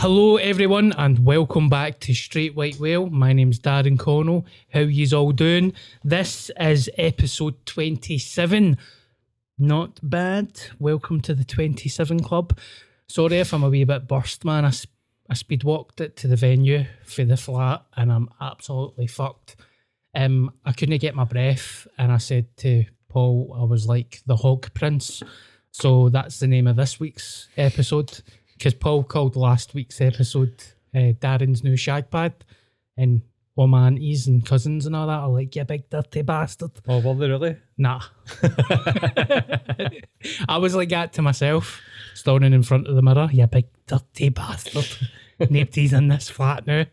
Hello, everyone, and welcome back to Straight White Whale. My name's Darren Connell. How yous all doing? This is episode 27. Not bad. Welcome to the 27 Club. Sorry if I'm a wee bit burst, man. I speed walked it to the venue for the flat, and I'm absolutely fucked. Um, I couldn't get my breath, and I said to Paul, I was like the Hog Prince. So that's the name of this week's episode. Because Paul called last week's episode uh, Darren's new shag pad, and all my aunties and cousins and all that are like, "You big dirty bastard." Oh, were they really? Nah. I was like that to myself, standing in front of the mirror. You big dirty bastard. Nobody's in this flat now.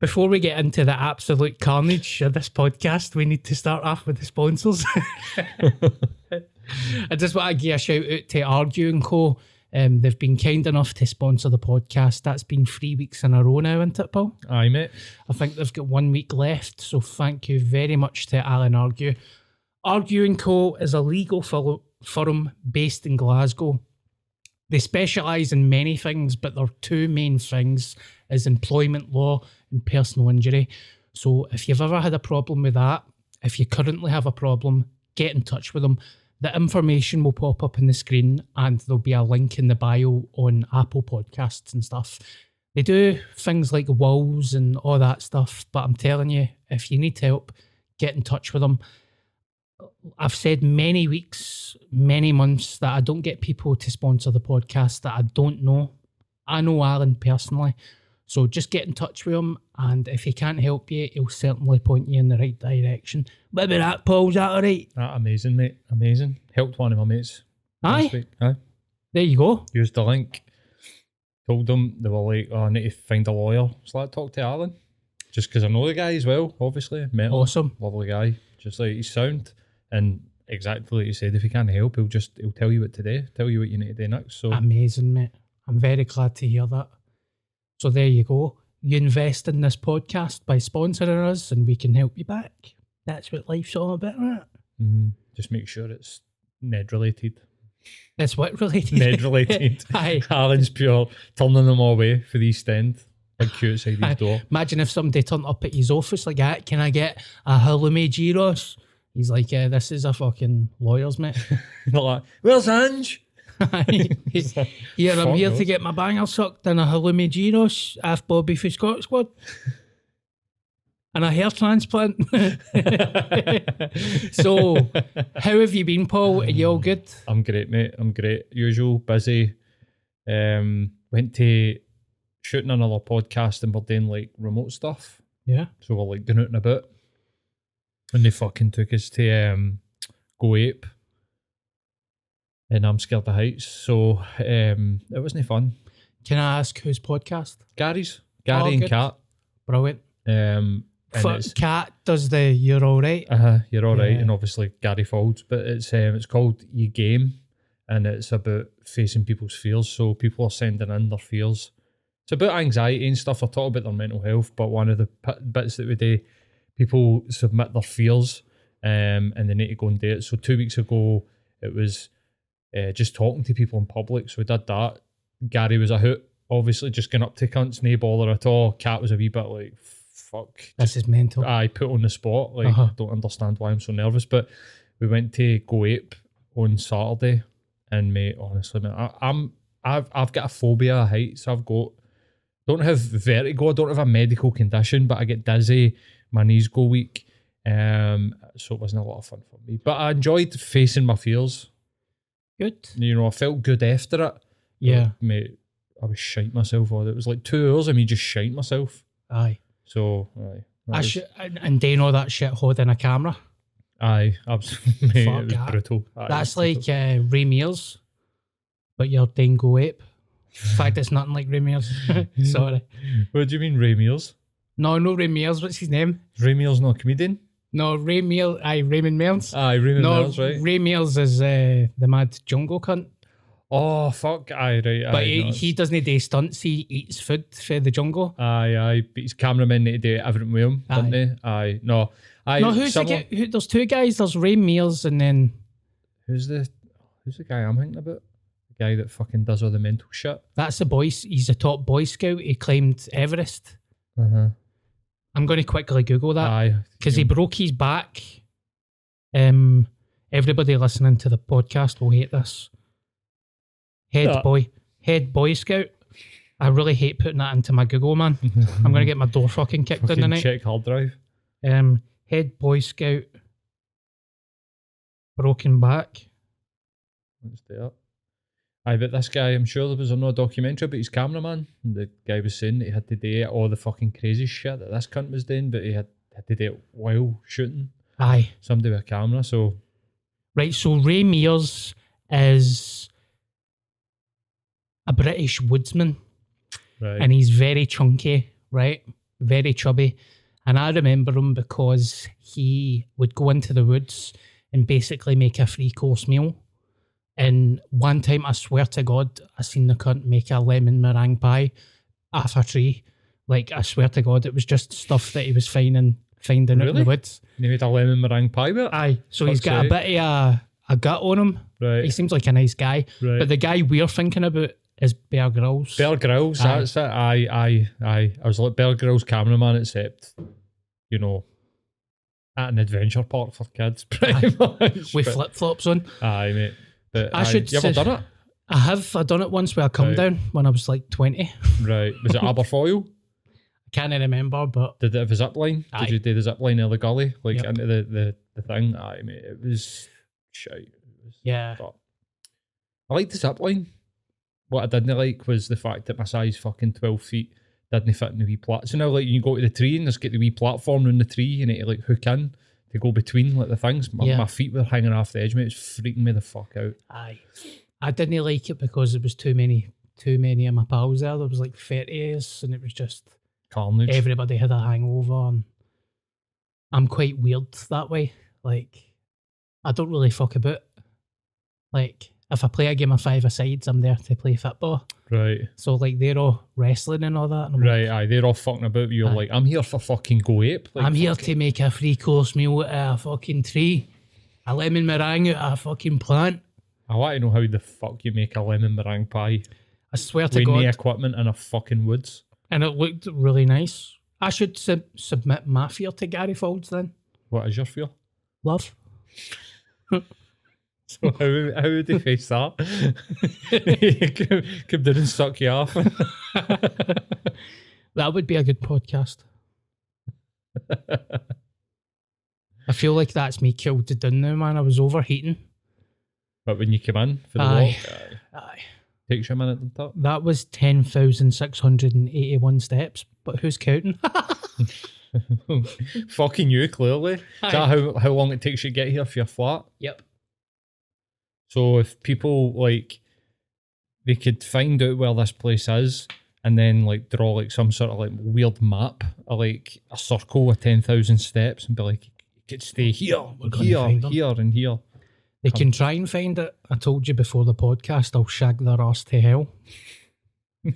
Before we get into the absolute carnage of this podcast, we need to start off with the sponsors. I just want to give a shout out to Argue and Co. Um, they've been kind enough to sponsor the podcast. That's been three weeks in a row now, isn't it, Paul? Aye, mate. I think they've got one week left, so thank you very much to Alan Argue. Argue and Co is a legal fir- firm based in Glasgow. They specialise in many things, but their two main things is employment law and personal injury. So if you've ever had a problem with that, if you currently have a problem, get in touch with them. The information will pop up on the screen and there'll be a link in the bio on Apple Podcasts and stuff. They do things like walls and all that stuff, but I'm telling you, if you need help, get in touch with them. I've said many weeks, many months that I don't get people to sponsor the podcast that I don't know. I know Alan personally, so just get in touch with him, and if he can't help you, he'll certainly point you in the right direction. Maybe that, Paul, is that all right? Ah, amazing, mate. Amazing. Helped one of my mates. last Aye, week. Aye. there you go. Used the link. Told them they were like, oh, I need to find a lawyer. So I talked to Alan. Just because I know the guy as well, obviously. Met him. Awesome. Lovely guy. Just like he's sound. And exactly like you said, if he can't help, he'll just he'll tell you what to do, tell you what you need to do next. So Amazing, mate. I'm very glad to hear that. So there you go. You invest in this podcast by sponsoring us, and we can help you back. That's what life's all about, right? mhm, just make sure it's Ned related. That's what related. Ned related. Aye. Alan's pure turning them away for the East End. Big queue outside Aye. his door. Imagine if somebody turned up at his office like that. Can I get a halloumi gyros? He's like, yeah, this is a fucking lawyer's mate. They're like, Where's Ange? Here, I'm here knows. to get my banger sucked in a halloumi gyros. Half Bobby for Scot Squad. And a hair transplant. so, how have you been, Paul? Are you all good? I'm great, mate. I'm great. Usual, busy. Um, went to shooting another podcast and we're doing like remote stuff. Yeah. So we're like doing it in a bit. when they fucking took us to um, Go Ape. And I'm scared of heights. So um, it wasn't fun. Can I ask whose podcast? Gary's, Gary Oh, and good. Kat. Brilliant. Um, and For it's, Cat does the You're All Right. Uh-huh, you're all right, Yeah. and obviously Gary Folds, but it's um, it's called Ye Game, and it's about facing people's fears. So people are sending in their fears. It's about anxiety and stuff. I talk about their mental health, but one of the p- bits that we do, people submit their fears, um, and they need to go and do it. So two weeks ago, it was uh, just talking to people in public. So we did that. Gary was a hoot, obviously just going up to cunts, no bother at all. Cat was a wee bit like, fuck, This is mental. I put on the spot. Like, Uh-huh. I don't understand why I'm so nervous. But we went to Go Ape on Saturday, and mate, honestly, man, I, I'm I've I've got a phobia of heights. I've got don't have vertigo. I don't have a medical condition, but I get dizzy. My knees go weak. Um, so it wasn't a lot of fun for me. But I enjoyed facing my fears. Good. You know, I felt good after it. Yeah. mate. I was shite myself it. Was like two hours of me just shite myself. Aye. So, aye. I was- sh- and, doing all that shit holding a camera. Aye, absolutely. Fuck it was that. brutal. Aye, That's like brutal. uh, Ray Mears, but you're Dingo Ape. In fact, it's nothing like Ray Mears. Sorry. what do you mean, Ray Meals? No, no Ray Mears. What's his name? Ray Meals not a comedian? No, Ray Mears. Aye, Raymond Mears. Aye, Raymond no, Mills, right? Ray Mears is uh, the mad jungle cunt. oh, fuck. Aye, right. Aye, But he, no, he doesn't do stunts. He eats food for the jungle. Aye, aye. But his cameramen need to do everything with him, don't Aye. they? Aye. No. Aye, no, who's someone- the guy? Who, there's two guys. There's Ray Mears and then Who's the who's the guy I'm thinking about? The guy that fucking does all the mental shit. that's the boy. He's a top Boy Scout. He climbed Everest. Uh-huh. I'm going to quickly Google that. Because he broke his back. Um, everybody listening to the podcast will hate this. Head boy, head boy scout. I really hate putting that into my Google, man. I'm gonna get my door fucking kicked in fucking tonight. check hard drive. Um, head boy scout, broken back. Let's do that. Aye, but this guy, I'm sure there was no documentary about his cameraman. And the guy was saying that he had to do all the fucking crazy shit that this cunt was doing, but he had, had to do it while shooting Aye, somebody with a camera. So, right. So Ray Mears is a British woodsman. right. and he's very chunky, right? Very chubby. And I remember him because he would go into the woods and basically make a three course meal. And one time, I swear to God, I seen the cunt make a lemon meringue pie off a tree. Like I swear to God, it was just stuff that he was finding finding out in the woods. And he made a lemon meringue pie with it? Aye, so he's got a bit of a, a gut on him. Right. He seems like a nice guy, Right. but the guy we're thinking about is Bear Grylls. Bear Grylls, Aye. that's it. Aye, aye, aye. I was like Bear Grylls cameraman, except, you know, at an adventure park for kids, pretty much. with flip flops on. Aye, mate. But I aye, should You ever done it? I have. I done it once where I come Right. down when I was like twenty. Right. Was it Aberfoyle? I can't remember, but Did it have a zip line? Aye. Did you do the zip line in the gully? Like Yep. into the, the, the thing? Aye, mate. It was shite. It was yeah, but I liked the zip line. What I didn't like was the fact that my size fucking 12 feet didn't fit in the wee plat. So now, like, you go to the tree and just get the wee platform on the tree, and it like, hook in to go between, like, the things. My, Yeah. my feet were hanging off the edge, mate. It was freaking me the fuck out. aye. I didn't like it because it was too many, too many of my pals there. There was like thirty us, and it was just Carnage. everybody had a hangover. And I'm quite weird that way. Like, I don't really fuck about. Like, if I play a game of five asides, I'm there to play football. right. So like they're all wrestling and all that. I'm like, Right, aye. They're all fucking about. You're Aye. like, I'm here for fucking go ape. Like, I'm here to make a free course meal out of a fucking tree. A lemon meringue out of a fucking plant. I want to know how the fuck you make a lemon meringue pie I swear to with God. equipment in a fucking woods. And it looked really nice. I should sub- submit my fear to Gary Folds then. What is your fear? Love. So how, how would they face that? down and suck you off. That would be a good podcast. I feel like that's me killed it down now, man. I was overheating. but when you came in for the Aye. walk, aye, Aye. takes you a minute to top. That was 10,681 steps, but who's counting? Fucking you, clearly. Is that how, how long it takes you to get here for your flat? Yep. So if people like they could find out where this place is and then like draw like some sort of like weird map or like a circle with ten thousand steps and be like you could stay here, here, here, and here. They can try and find it. I told you before the podcast, I'll shag their ass to hell.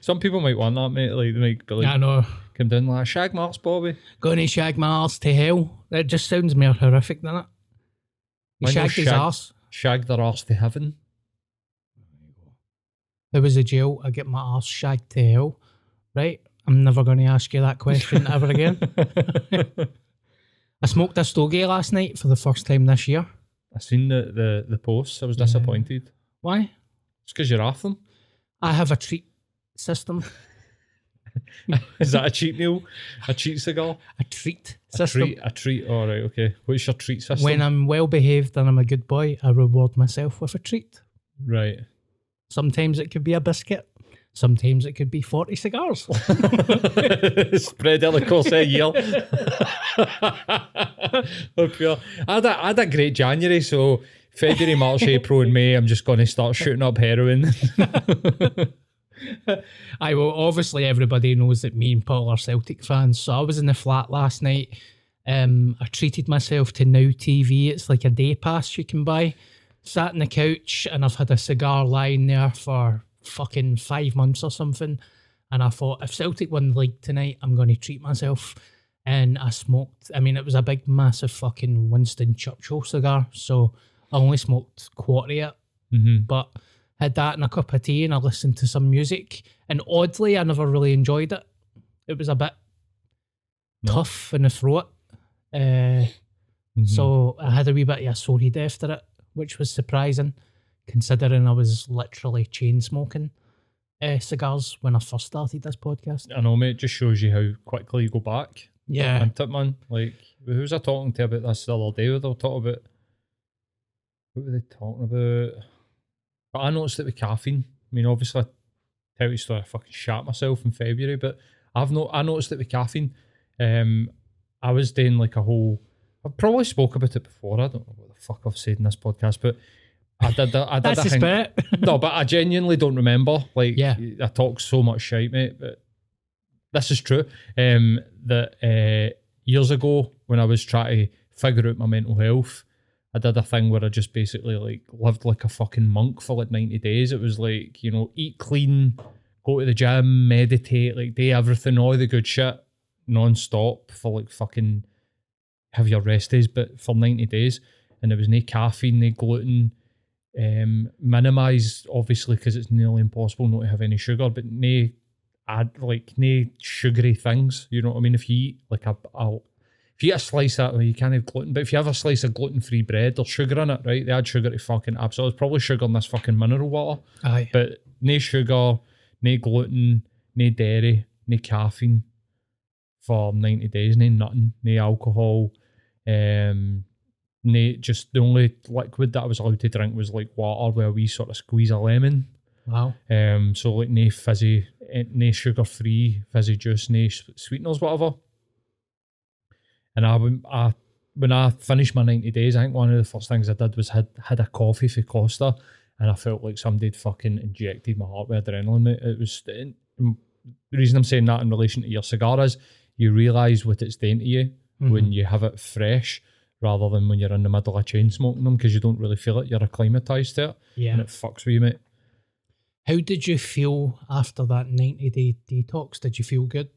Some people might want that, mate. Like they might be like, I know. Come down like shag marks, Bobby. Gonna shag my arse to hell. That just sounds more horrific than it. He shagged his shag- arse. Shag their arse to heaven. There was a jail. I get my arse shagged to hell. Right? I'm never going to ask you that question ever again. I smoked a stogie last night for the first time this year. I seen the the the posts. I was disappointed. Why? It's because you're off them. I have a treat system, Is that a cheat meal? A cheat cigar? a treat A system. treat? A treat? All right, okay. What's your treat system? When I'm well behaved and I'm a good boy, I reward myself with a treat. right. Sometimes it could be a biscuit. Sometimes it could be 40 cigars. Spread out the course of a year. I, had a, I had a great January, so February, March, April, and May, I'm just going to start shooting up heroin. I will obviously everybody knows that me and Paul are Celtic fans. So I was in the flat last night. Um, I treated myself to Now TV. It's like a day pass you can buy. Sat on the couch and I've had a cigar lying there for fucking five months or something. And I thought if Celtic won the league tonight, I'm going to treat myself. And I smoked. I mean, it was a big, massive fucking Winston Churchill cigar. So I only smoked quarter of it mm-hmm. but had that and a cup of tea and I listened to some music. And oddly, I never really enjoyed it. It was a bit No. tough in the throat. Uh, So I had a wee bit of a sore head after it, which was surprising, considering I was literally chain smoking uh, cigars when I first started this podcast. I know, mate. It just shows you how quickly you go back. Yeah. And tip man, like, who was I talking to about this the other day? They were talking about, what were they talking about? But I noticed it with caffeine. I mean, obviously, I tell you a story, I fucking shat myself in February, but I've not. I noticed it with caffeine. Um, I was doing like a whole, I've probably spoke about it before. I don't know what the fuck I've said in this podcast, but I did that. I did That's a thing- spirit. no, but I genuinely don't remember. Like, Yeah. I talk so much shit, mate. But this is true. Um, that uh, years ago when I was trying to figure out my mental health, I did a thing where I just basically like lived like a fucking monk for like ninety days. It was like you know, eat clean, go to the gym, meditate, like do everything, all the good shit, non-stop for like fucking have your rest days, but for ninety days. And there was no caffeine, no gluten um, minimize obviously because it's nearly impossible not to have any sugar, but no add like no sugary things. You know what I mean? If you eat like a, a if you eat a slice of well, you can't have gluten, but if you have a slice of gluten free bread, there's sugar in it, right? They add sugar to fucking absolutely. There's probably sugar in this fucking mineral water, Aye. but no sugar, no gluten, no dairy, no caffeine for 90 days, no nothing, no alcohol. Um, no, just the only liquid that I was allowed to drink was like water where we sort of squeeze a lemon. Wow. Um, so like no fizzy, eh, no sugar free fizzy juice, no sweeteners, whatever. And I, I when I finished my ninety days, I think one of the first things I did was had had a coffee for Costa, and I felt like somebody had fucking injected my heart with adrenaline. Mate. It was the reason I'm saying that in relation to your cigar is you realise what it's doing to you mm-hmm. when you have it fresh, rather than when you're in the middle of chain smoking them because you don't really feel it. You're acclimatized to it, Yeah. and it fucks with you, mate. How did you feel after that 90 day detox? Did you feel good?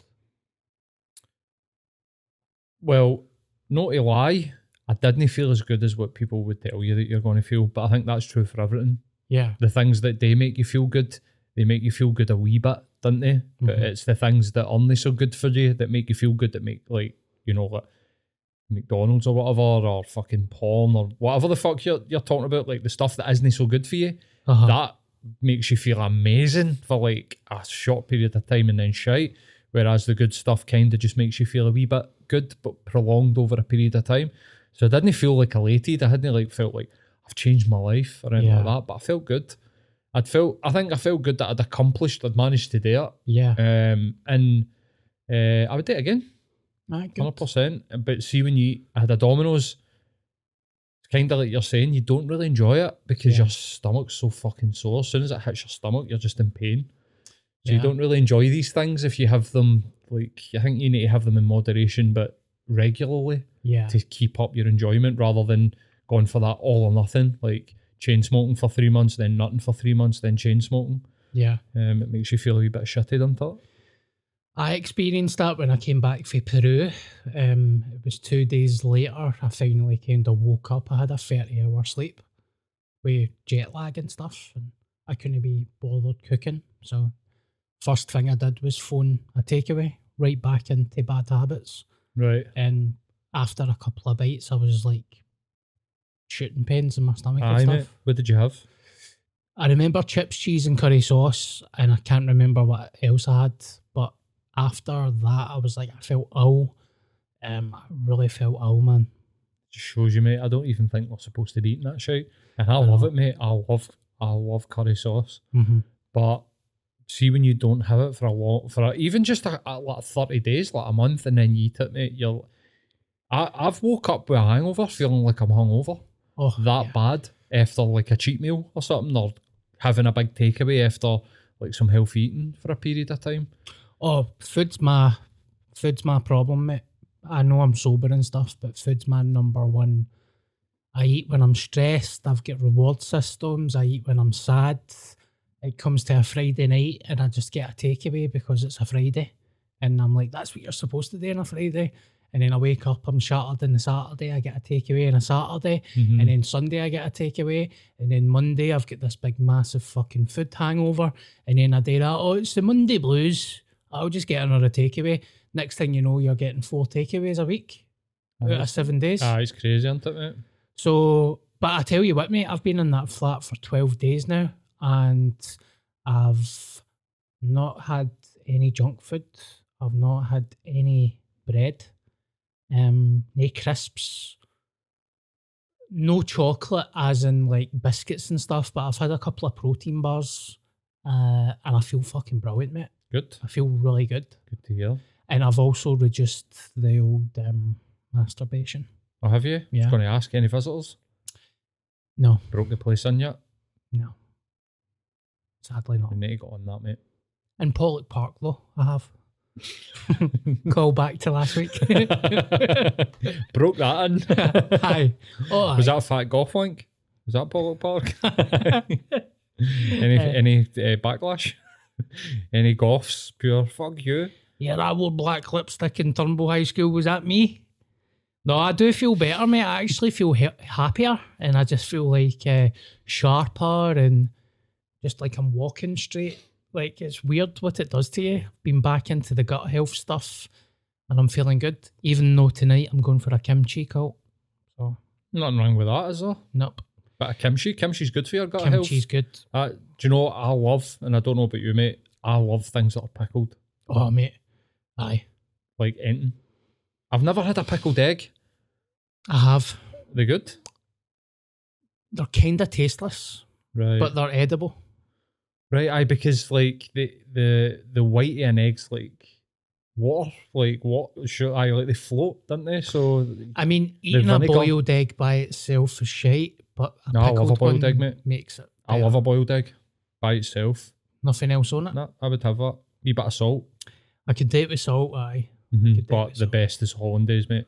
Well, not to lie, I didn't feel as good as what people would tell you that you're going to feel, but I think that's true for everything. Yeah. The things that they make you feel good, they make you feel good a wee bit, don't they? But Mhm. it's the things that aren't so good for you that make you feel good that make like you know like McDonald's or whatever or fucking porn or whatever the fuck you're you're talking about, like the stuff that isn't so good for you. Uh-huh. That makes you feel amazing for like a short period of time and then shite. Whereas the good stuff kind of just makes you feel a wee bit good, but prolonged over a period of time. So I didn't feel like elated. I hadn't like felt like I've changed my life or anything Yeah. like that, but I felt good. I'd felt I think I felt good that I'd accomplished, I'd managed to do it. Yeah. Um, and uh, I would do it again, hundred percent. But see, when you had a Domino's, it's kind of like you're saying, you don't really enjoy it because Yeah. your stomach's so fucking sore. As soon as it hits your stomach, you're just in pain. So you don't really enjoy these things if you have them. Like I think you need to have them in moderation, but regularly Yeah. to keep up your enjoyment rather than going for that all or nothing, like chain smoking for three months, then nothing for three months, then chain smoking. Yeah. Um, it makes you feel a wee bit shitty, doesn't it? I experienced that when I came back from Peru. Um, it was two days later. I finally kind of woke up. I had a 30 hour sleep with jet lag and stuff, and I couldn't be bothered cooking. So, first thing I did was phone a takeaway right back into bad habits. Right. And after a couple of bites, I was like shooting pains in my stomach and Aye, stuff. mate. What did you have? I remember chips, cheese, and curry sauce, and I can't remember what else I had. But after that, I was like, I felt ill. Um, I really felt ill, man. Just shows you, mate. I don't even think we're supposed to be eating that shit. And I I love know. it, mate. I love I love curry sauce. Mm-hmm. But see when you don't have it for a long for a, even just a, a, like 30 days, like a month, and then you eat it, mate, you're I, I've woke up with a hangover feeling like I'm hungover. Oh, that yeah. bad after like a cheat meal or something, or having a big takeaway after like some healthy eating for a period of time. Oh, food's my food's my problem, mate. I know I'm sober and stuff, but food's my number one. I eat when I'm stressed. I've got reward systems. I eat when I'm sad. It comes to a Friday night and I just get a takeaway because it's a Friday. And I'm like, that's what you're supposed to do on a Friday. And then I wake up, I'm shattered on the Saturday, I get a takeaway on a Saturday. Mm-hmm. And then Sunday I get a takeaway. And then Monday I've got this big massive fucking food hangover. And then I do that, oh, it's the Monday blues. I'll just get another takeaway. Next thing you know, you're getting four takeaways a week out of seven days. Ah, it's crazy, isn't it, mate? So, but I tell you what, mate, I've been in that flat for 12 days now and I've not had any junk food. I've not had any bread, um, no crisps, no chocolate, as in like biscuits and stuff, but I've had a couple of protein bars uh, and I feel fucking brilliant, mate. Good. I feel really good. Good to hear. And I've also reduced the old um, masturbation. Oh, have you? Yeah. Going to ask any visitors. No, Broke the place in yet? no. Sadly not. We need to get on that, mate. In Pollok Park, though, I have. Call back to last week. Broke that in. Hi. Oh, Was aye. that a fat golf link? Was that Pollok Park? any any uh, backlash? any golfs? Pure fuck you. Yeah, that wore black lipstick in Turnbull High School. Was that me? No, I do feel better, mate. I actually feel ha- happier and I just feel like uh, sharper and just like I'm walking straight. Like it's weird what it does to you. Been back into the gut health stuff and I'm feeling good. Even though tonight I'm going for a kimchi cult. So, Nothing wrong with that, is there? nope. But a kimchi, kimchi's good for your gut health. Kimchi's good. Uh, do you know what I love? And I don't know about you, mate. I love things that are pickled, Oh, mate. Aye. like anything. I've never had a pickled egg. I have. They good, They're kind of tasteless, right? but they're edible. Right, aye, because like the the the white of an egg's like water, like what? Sure, aye, like they float, don't they? So I mean, eating a boiled egg by itself is shite, but a No, I love a boiled egg, mate. makes it. I love a boiled egg by itself. Nothing else on it. No, I would have that. Wee bit of salt. I can take it with salt, aye. Mhm, Could it But the salt. best is hollandaise, mate.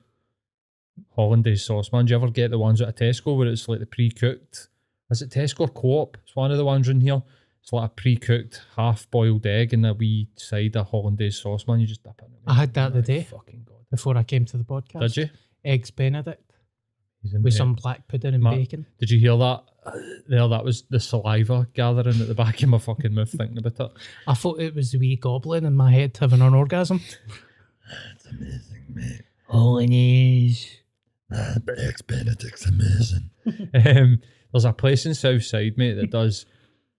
Hollandaise sauce, man. Do you ever get the ones at a Tesco where it's like the pre-cooked? Is it Tesco or Co-op? It's one of the ones in here. It's like a pre-cooked, half-boiled egg and a wee side of hollandaise sauce, man. You just dip it in. I had that the day. Fucking god. Before I came to the podcast. Did you? Eggs Benedict with there. some black pudding and bacon. Did you hear that? There, that was the saliva gathering at the back of my fucking mouth thinking about it. I thought it was the wee goblin in my head having an orgasm. It's amazing, mate. Hollandaise. That Eggs Benedict's amazing. Um, there's a place in Southside, mate, that does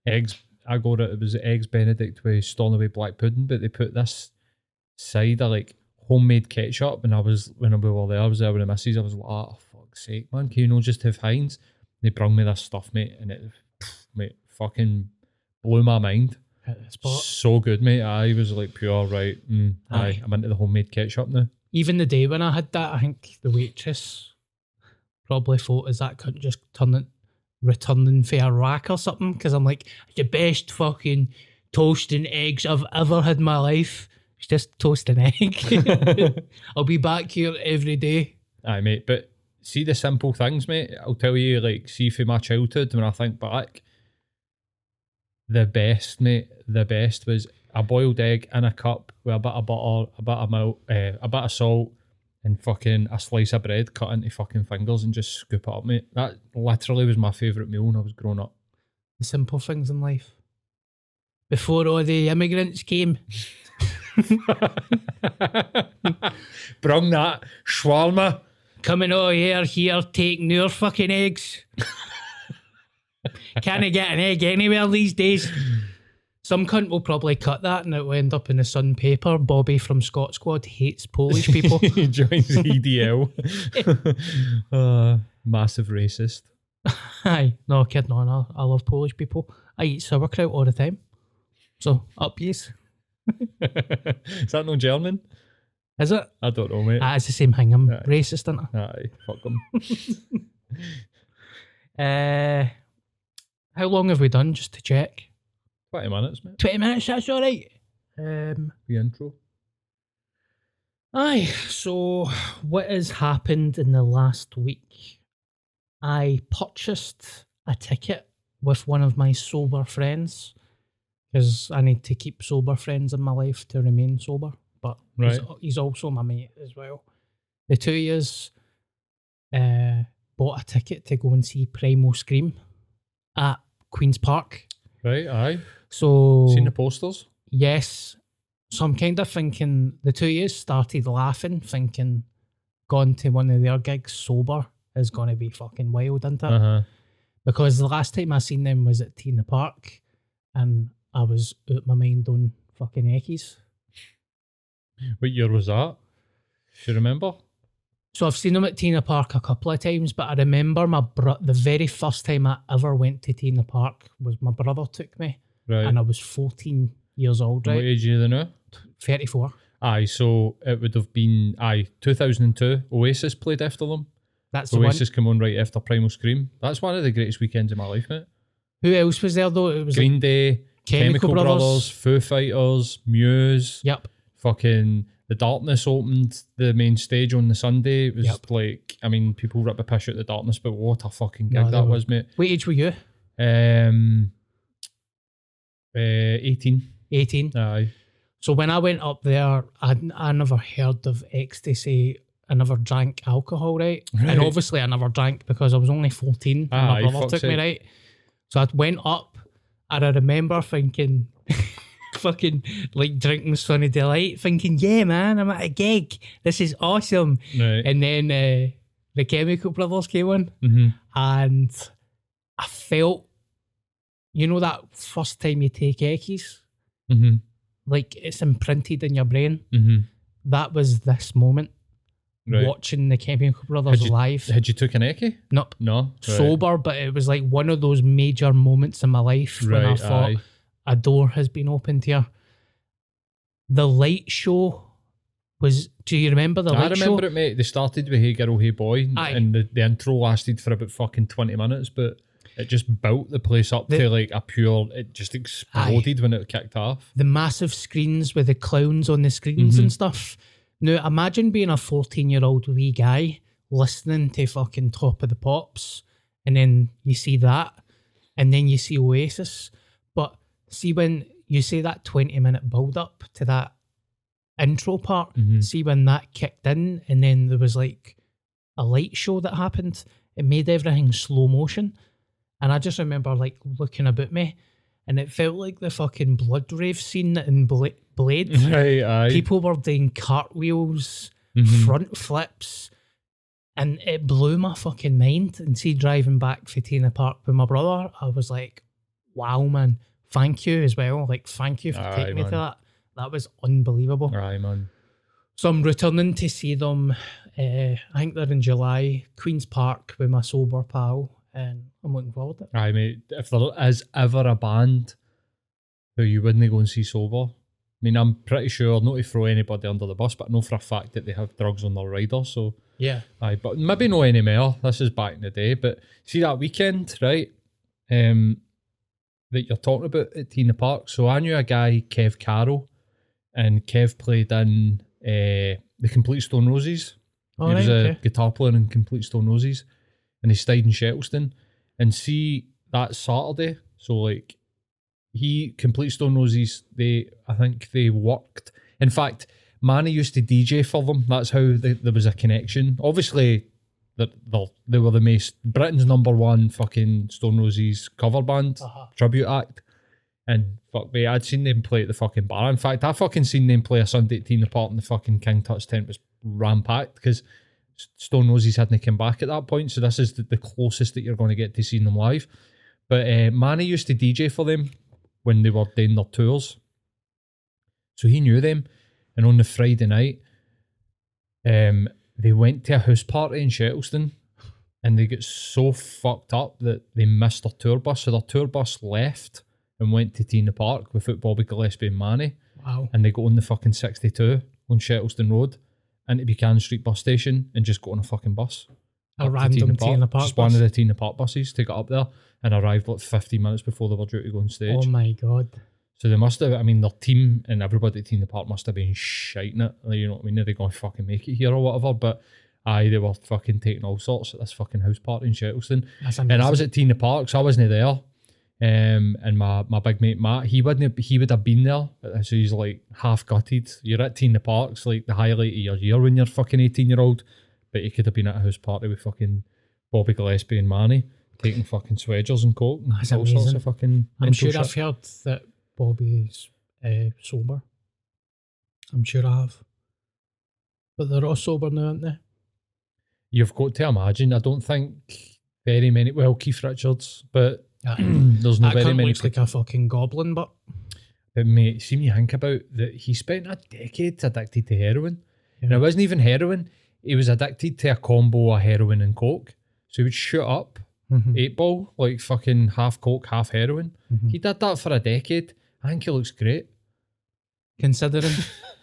eggs. I got it. It was eggs Benedict with Stornoway black pudding, but they put this cider like homemade ketchup. And I was when we were there, I was there with the missus. I was like, oh fuck's sake, man, can you not just have Heinz? They brung me this stuff, mate, and it, pff, mate, fucking blew my mind. Hit the spot. So good, mate. I was like pure right. Mm, aye. Aye. I'm into the homemade ketchup now. Even the day when I had that, I think the waitress probably thought, "Is that cunt just turn turning, returning for a rack or something?" Because I'm like, the best fucking toast and eggs I've ever had in my life. It's just toast and egg. I'll be back here every day. Aye, mate. But see the simple things, mate. I'll tell you, like, see for my childhood when I think back, the best, mate. The best was a boiled egg in a cup with a bit of butter, a bit of milk, uh, a bit of salt, and fucking a slice of bread cut into fucking fingers and just scoop it up, mate. That literally was my favourite meal when I was growing up. The simple things in life. Before all the immigrants came, Brung that shawarma. coming over here, here, taking your fucking eggs. Can't get an egg anywhere these days. Some cunt will probably cut that and it will end up in the Sun paper. Bobby from Scot Squad hates Polish people. he joins EDL. uh, massive racist. Aye, no kidding on. I, I love Polish people. I eat sauerkraut all the time. So up yes. Is that no German? Is it? I don't know, mate. Ah, it's the same thing. I'm Aye. racist, aren't it? Aye, fuck them. Uh, how long have we done just to check? 20 minutes, mate. 20 minutes, that's all right. Um, The intro. Aye, so what has happened in the last week? I purchased a ticket with one of my sober friends because I need to keep sober friends in my life to remain sober. But he's, Right. he's also my mate as well. The two years uh, bought a ticket to go and see Primal Scream at Queen's Park. Right, aye. So Seen the posters? Yes. So I'm kind of thinking the two years started laughing, thinking gone to one of their gigs sober is going to be fucking wild, isn't it? Uh huh. Because the last time I seen them was at T in the Park and I was out my mind on fucking Eckies. What year was that? Do you remember? So I've seen them at T in the Park a couple of times, but I remember my bro- the very first time I ever went to T in the Park was my brother took me Right. and I was 14 years old, What right? age are you now? 34. Aye, so it would have been aye, 2002. Oasis played after them. That's the one. Oasis come on right after Primal Scream. That's one of the greatest weekends of my life, mate. Who else was there though? It was like- Green Day, Chemical Chemical, Brothers. Brothers. Foo Fighters, Muse. Yep. Fucking The Darkness opened the main stage on the Sunday. It was Yep. like, I mean, people rip a piss at The Darkness, but what a fucking gig No, that was, mate. What age were you? Um, uh, 18. 18. Aye. So when I went up there, I, I never heard of ecstasy. I never drank alcohol, right? Right. And obviously I never drank because I was only 14 and Aye, my brother took me, right? So I went up and I remember thinking, fucking like drinking Sunny Delight, thinking, yeah, man, I'm at a gig. This is awesome. Right. And then uh, the Chemical Brothers came on hmm and I felt, you know, that first time you take Eckies, hmm like it's imprinted in your brain. hmm That was this moment Right. watching the Chemical Brothers Had you- live. Had you took an Eckie? Nope. No. Right. Sober, but it was like one of those major moments in my life when I thought aye. A door has been opened here. The light show was. Do you remember the I light show? I remember it, mate. They started with Hey Girl, Hey Boy, Aye. and the, the intro lasted for about fucking 20 minutes, but it just built the place up The- to like a pure, it just exploded when it kicked off. the massive screens with the clowns on the screens Mm-hmm. and stuff. Now imagine being a fourteen-year-old wee guy listening to fucking Top of the Pops, and then you see that, and then you see Oasis. See when you say that twenty-minute build-up to that intro part, Mhm. see when that kicked in, and then there was like a light show that happened. It made everything slow motion, and I just remember like looking about me, and it felt like the fucking blood rave scene in Bla- Blade. Right, aye. People were doing cartwheels, Mhm. front flips, and it blew my fucking mind. And see, driving back for T in the Park with my brother, I was like, "Wow, man! Thank you as well. Like, thank you for Aye, taking me to that. That was unbelievable." Aye, man. So I'm returning to see them. Uh, I think they're in July, Queens Park with my sober pal, and I'm looking forward to it. Aye, mate. If there is ever a band who you wouldn't go and see sober. I mean, I'm pretty sure not to throw anybody under the bus, but I know for a fact that they have drugs on their rider. So, Yeah. aye, but maybe no anymore. This is back in the day. But see that weekend, right? Um, that you're talking about at T in the Park. So I knew a guy, Kev Carroll, and Kev played in uh, the Complete Stone Roses. All he was a okay. guitar player in Complete Stone Roses, and he stayed in Shettleston. And see that Saturday, so like he Complete Stone Roses, they I think they worked. In fact, Mani used to DJ for them. That's how they, there was a connection. Obviously, they, they were the most Britain's number one fucking Stone Roses cover band Uh-huh. tribute act. And fuck me, I'd seen them play at the fucking bar. In fact, I fucking seen them play a Sunday at T in the Park and the fucking King Tut's tent was ram packed because Stone Roses hadn't come back at that point. So this is the, the closest that you're going to get to seeing them live. But uh, Mani used to DJ for them when they were doing their tours. So he knew them. And on the Friday night, um, they went to a house party in Shettleston and they got so fucked up that they missed their tour bus. So their tour bus left and went to T in the Park without Bobby Gillespie and Mani. Wow. And they got on the fucking 62 on Shettleston Road into Buchanan Street bus station and just got on a fucking bus. A up to random T in the Park Just one bus? of the T in the Park buses to get up there and arrived like 15 minutes before they were due to go on stage. Oh my god. So they must have, I mean, their team and everybody at T in the Park must have been shiting it. You know what I mean? Are they going to fucking make it here or whatever? But aye, they were fucking taking all sorts at this fucking house party in Shettleston. And I was amazing. at T in the Park, so I wasn't there. Um, and my, my big mate Matt, he wouldn't he would have been there. So he's like half gutted. You're at T in the Park's like the highlight of your year when you're fucking 18 year old. But he could have been at a house party with fucking Bobby Gillespie and Mani taking fucking swedgers and coke and That's all sorts of fucking I'm sure I've heard that Bobby's uh, sober. I'm sure I have. But they're all sober now, aren't they? You've got to imagine. I don't think very many. Well, Keith Richards, but there's no that very many. looks like a fucking goblin, but But mate, see me think about that. He spent a decade addicted to heroin, and it wasn't even heroin. He was addicted to a combo of heroin and coke. So he would shoot up Mhm. eight ball like fucking half coke, half heroin. Mhm. He did that for a decade. I think he looks great. considering.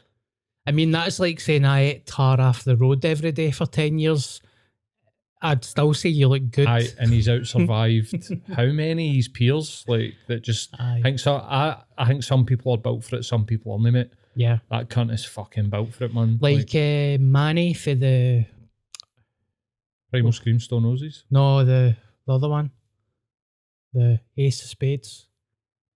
I mean, that's like saying I ate tar off the road every day for 10 years. I'd still say you look good. Aye, and he's out survived how many his peers like that just Aye. I think so I I think some people are built for it, some people aren't mate. yeah. That cunt is fucking built for it, man. Like uh, Mani for the. Primal Scream Stone Roses. No, the, the other one. The Ace of Spades.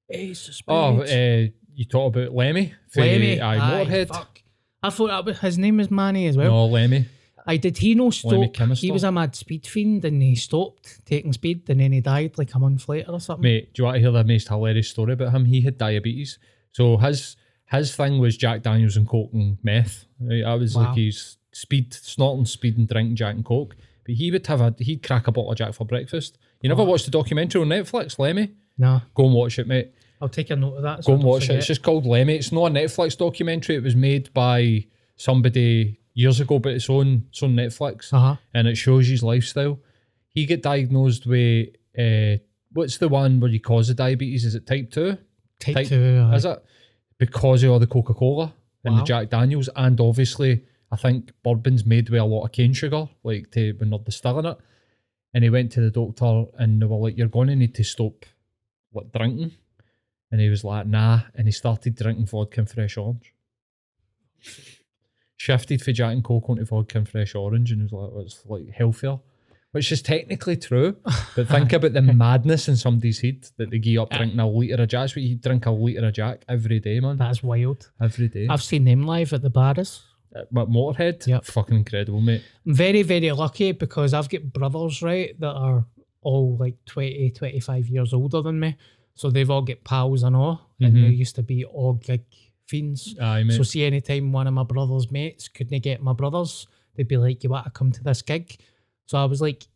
Ace of Spades. Oh, uh, you talk about Lemmy? Lemmy. Aye, Motorhead. fuck. I thought that was, his name was Mani as well. No, Lemmy. I did he know stop? He was a mad speed fiend and he stopped taking speed and then he died like a month later or something. Mate, do you want to hear the most hilarious story about him? He had diabetes. So his his thing was Jack Daniels and Coke and meth. That was Wow. like his speed, snorting, speed and drinking Jack and Coke. But he would have a, he'd crack a bottle of Jack for breakfast. You never watched the documentary on Netflix, Lemmy? No, Go and watch it, mate. I'll take a note of that. so Go and watch it. It's just called Lemmy. It's not a Netflix documentary. It was made by somebody years ago, but it's on it's on Netflix, Uh-huh. and it shows his lifestyle. He get diagnosed with uh, what's the one where you cause the diabetes? Is it type two? Type, Type- two. aye. Is it because of all the Coca Cola and Wow. the Jack Daniels, and obviously I think bourbon's made with a lot of cane sugar, like to when they're distilling it. And he went to the doctor, and they were like, "You're going to need to stop like drinking." And he was like, "Nah," and he started drinking vodka and fresh orange. Shifted for Jack and Coke onto vodka and fresh orange, and he was like, well, "It's like healthier." Which is technically true, but think about the madness in somebody's head that they give up drinking a litre of Jack. That's what you drink a litre of Jack every day, man. That's wild. Every day. I've seen them live at the bars. But Motorhead, Yep. fucking incredible, mate. I'm very, very lucky because I've got brothers, right, that are all like 20, 25 years older than me. So they've all got pals and all. And they Mhm. used to be all gig fiends. Aye, mate. So see anytime one of my brother's mates couldn't get my brothers, they'd be like, you want to come to this gig? So I was like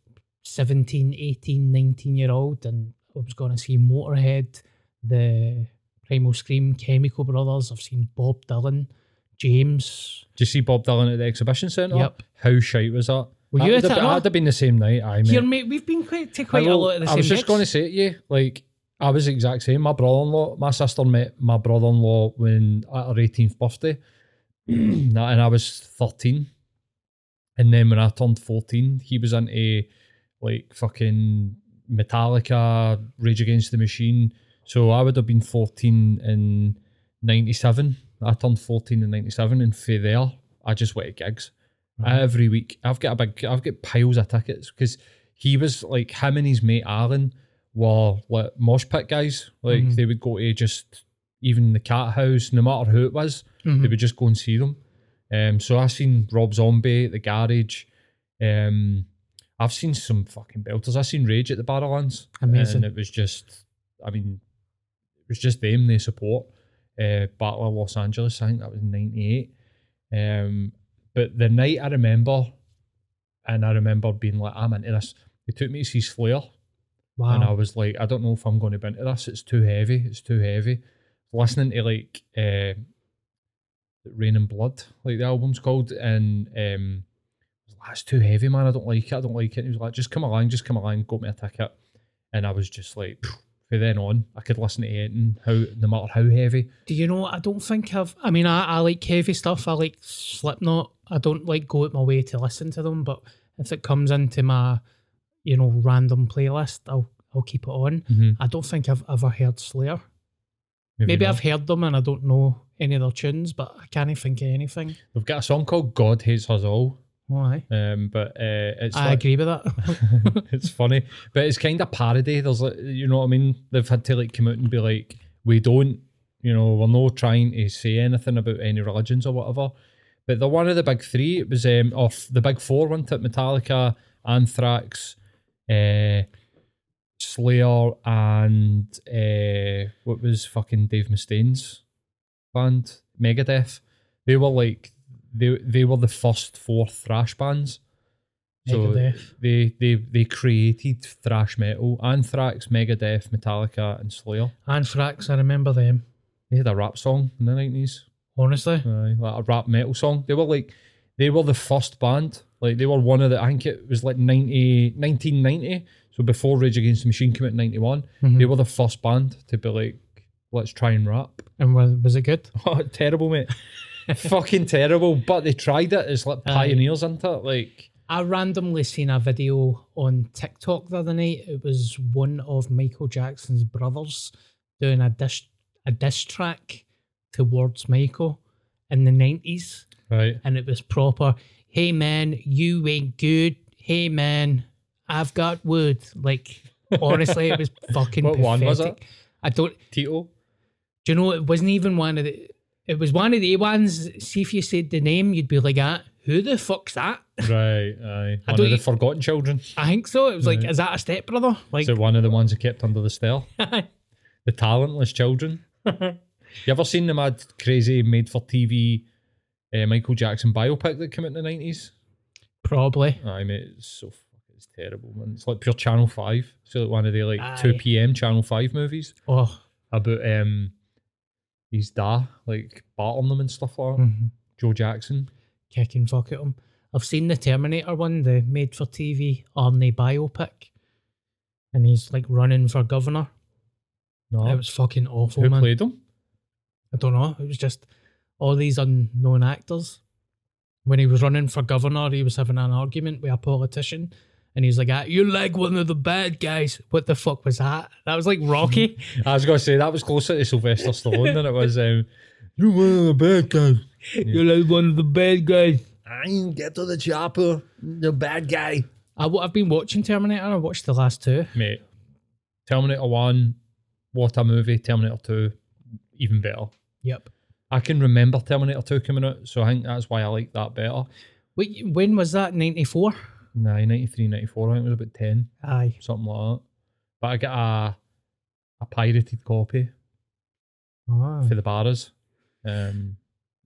17, 18, 19 year old and I was going to see Motorhead, the Primal Scream, Chemical Brothers. I've seen Bob Dylan, James. Did you see Bob Dylan at the exhibition centre? Yep. How shite was that? Were you that'd, at have, no? that'd have been the same night, aye, mate. Here, mate, we've been quite to quite I, a lot of the I same I was just going to say to you, like, I was the exact same. My brother-in-law, my sister met my brother-in-law when at her 18th birthday, and I was 13. And then when I turned 14, he was into like fucking Metallica, Rage Against the Machine. So I would have been 14 in 97. I turned 14 in 97, and for there, I just went to gigs every week. I've got a big, I've got piles of tickets because he was like him and his mate Alan were like mosh pit guys. Like Mhm. they would go to just even the Cathouse, no matter who it was, Mhm. they would just go and see them. Um, so I've seen Rob Zombie at the garage. Um, I've seen some fucking belters. I've seen Rage at the Barrowlands. Amazing. And it was just, I mean, it was just them they support. Uh, Battle of Los Angeles, I think that was 98. Um, but the night I remember, and I remember being like, I'm into this. They took me to see Slayer. Wow. And I was like, I don't know if I'm going to be into this. It's too heavy. It's too heavy. Listening to like uh, Reign in Blood, like the album's called, and um, was like, that's too heavy, man. I don't like it. I don't like it. And he was like, just come along, just come along, got me a ticket. And I was just like, from then on, I could listen to anything, how no matter how heavy. Do you know? I don't think I've. I mean, I, I like heavy stuff. I like Slipknot. I don't like go out my way to listen to them, but if it comes into my, you know, random playlist, I'll I'll keep it on. Mhm. I don't think I've ever heard Slayer. Maybe not. I've heard them and I don't know any of their tunes, but I can't think of anything. They've got a song called God Hates Us All. Aye. Um, but uh, it's I like, agree with that. it's funny, but it's kind of parody. There's like, you know what I mean? They've had to like come out and be like, we don't, you know, we're not trying to say anything about any religions or whatever. But they're one of the big three. It was um off the big four, wasn't it? Metallica, Anthrax, uh, Slayer, and uh, what was fucking Dave Mustaine's band, Megadeth. They were like they they were the first four thrash bands. So Megadeth. they they they created thrash metal. Anthrax, Megadeth, Metallica, and Slayer. Anthrax, I remember them. They had a rap song in the nineties, Honestly, uh, like a rap metal song. They were like they were the first band. Like they were one of the. I think it was like 90, 1990. So before Rage Against the Machine came out in ninety Mhm. they were the first band to be like, let's try and rap. and was, was it good? Oh, terrible, mate. Fucking terrible. But they tried it. It's like pioneers, isn't it? Like. I randomly seen a video on TikTok the other night. It was one of Michael Jackson's brothers doing a diss a diss track towards Michael in the nineties, Right. and it was proper. Hey man, you ain't good. Hey man, I've got wood. Like honestly, it was fucking. What one was it? I don't. Tito. Do you know it wasn't even one of the. It was one of the ones. See if you said the name, you'd be like, "Ah, who the fuck's that?" Right, aye. I One of the forgotten children. I think so. It was like, "Is that a stepbrother?" Like, Is it one of the ones that kept under the stair? The talentless children. you ever seen the mad, crazy, made for TV uh, Michael Jackson biopic that came out in the nineties? probably. Aye, mate, it's so fucking it's terrible, man. It's like pure Channel Five. So like one of the like Aye. two PM Channel Five movies Oh, about um his da, like battling them and stuff like that. mhm. Joe Jackson. kicking fuck at him. I've seen the Terminator one, the made for TV Arnie biopic, and he's like running for governor. No, It was fucking awful, who man. played him? I don't know. It was just all these unknown actors. When he was running for governor, he was having an argument with a politician. And he's like, ah, you're like one of the bad guys. What the fuck was that? That was like Rocky. I was gonna say that was closer to Sylvester Stallone than it was. Um, you one of the bad guys. you're like one of the bad guys. I ain't get to the chopper. The bad guy. I, I've been watching Terminator. I watched the last two. mate. Terminator One, what a movie. Terminator Two, even better. Yep. I can remember Terminator Two coming out, so I think that's why I like that better. Wait, when was that? 94? Nah, 93, 94, I think it was about 10, Aye. something like that. But I got a a pirated copy Oh. for the bars. Um,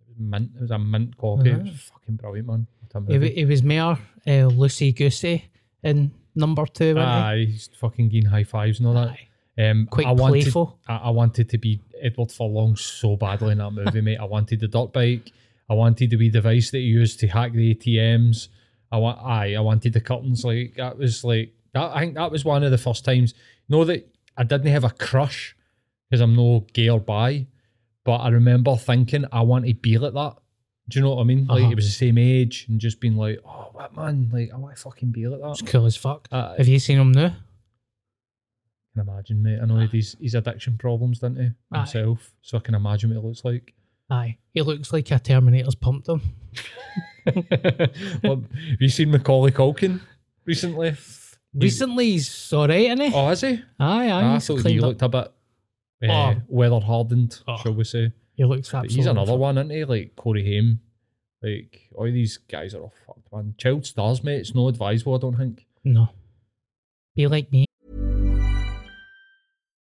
it was mint. It was a mint copy. It was fucking brilliant, man. It, it was more uh, Lucy Goosey in number two, Aye, he's fucking getting high fives and all that. Aye. Um, Quite I wanted, playful. I, I wanted to be Edward Furlong so badly in that movie, mate. I wanted the dirt bike. I wanted the wee device that he used to hack the ATMs. I want, aye, I wanted the curtains. Like that was like that. I think that was one of the first times. Know that I didn't have a crush because I'm no gay or bi, but I remember thinking I want to be like that. Do you know what I mean? Like Uh-huh. it was the same age and just being like, oh, what man? Like I want to fucking be like that. It's cool as fuck. Uh, Have you seen him now? can imagine, mate. I know he had his, his addiction problems, didn't he? Aye. Himself. So I can imagine what it looks like. Aye. He looks like a Terminator's pumped him. well, have you seen Macaulay Culkin recently? Recently, he's alright, isn't he? Oh, is he? aye, aye. I he's thought he cleaned up. looked a bit uh, Oh. weather hardened, Oh. shall we say. He looks But absolutely he's another one, isn't he? Like Corey Haim. Like all these guys are all fucked, man. Child stars, mate. It's no advisable, I don't think. No. Be like me.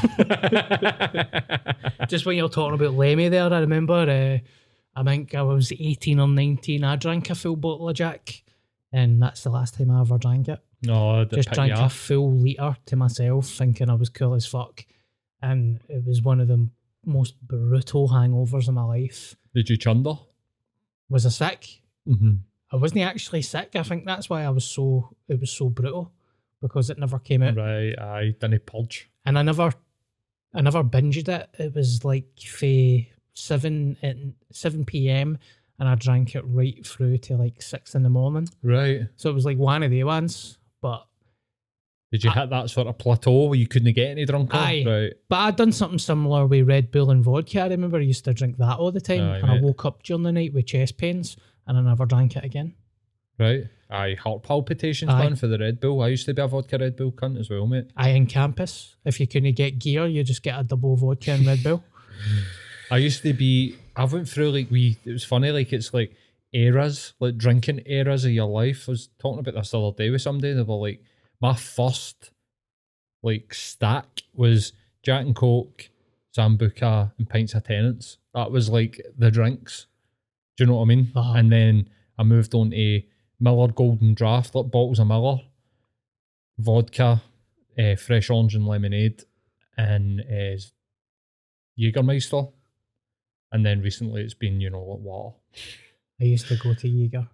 Just when you're talking about Lemmy there, I remember uh, I think I was 18 or 19. I drank a full bottle of Jack, and that's the last time I ever drank it. No, Just drank a full litre to myself, thinking I was cool as fuck. And it was one of the most brutal hangovers of my life. Did you chunder? Was I sick? Mm-hmm. I wasn't actually sick. I think that's why I was so it was so brutal because it never came out, Right, I Didn't purge. and I never, I never binged it. It was like for seven at seven p.m. and I drank it right through to like six in the morning. Right. So it was like one of the ones, but Did you hit that sort of plateau where you couldn't get any drunker? Aye. Right. but I'd done something similar with Red Bull and vodka. I remember I used to drink that all the time, Aye, and I woke up during the night with chest pains, and I never drank it again. Right. Aye, heart palpitations, Aye. man, for the Red Bull. I used to be a vodka Red Bull cunt as well, mate. I in campus, if you couldn't get gear, you just get a double vodka and Red Bull. I used to be. I went through like we. It was funny. Like it's like eras, like drinking eras of your life. I was talking about this the other day with somebody. They were like, my first like stack was Jack and Coke, Sambuca, and pints of Tennent's. That was like the drinks. Do you know what I mean? Uh-huh. And then I moved on to Miller Golden Draft, like bottles of Miller, vodka, uh, fresh orange and lemonade, and uh, Jägermeister. And then recently it's been, you know, like water. I used to go to Jaeger.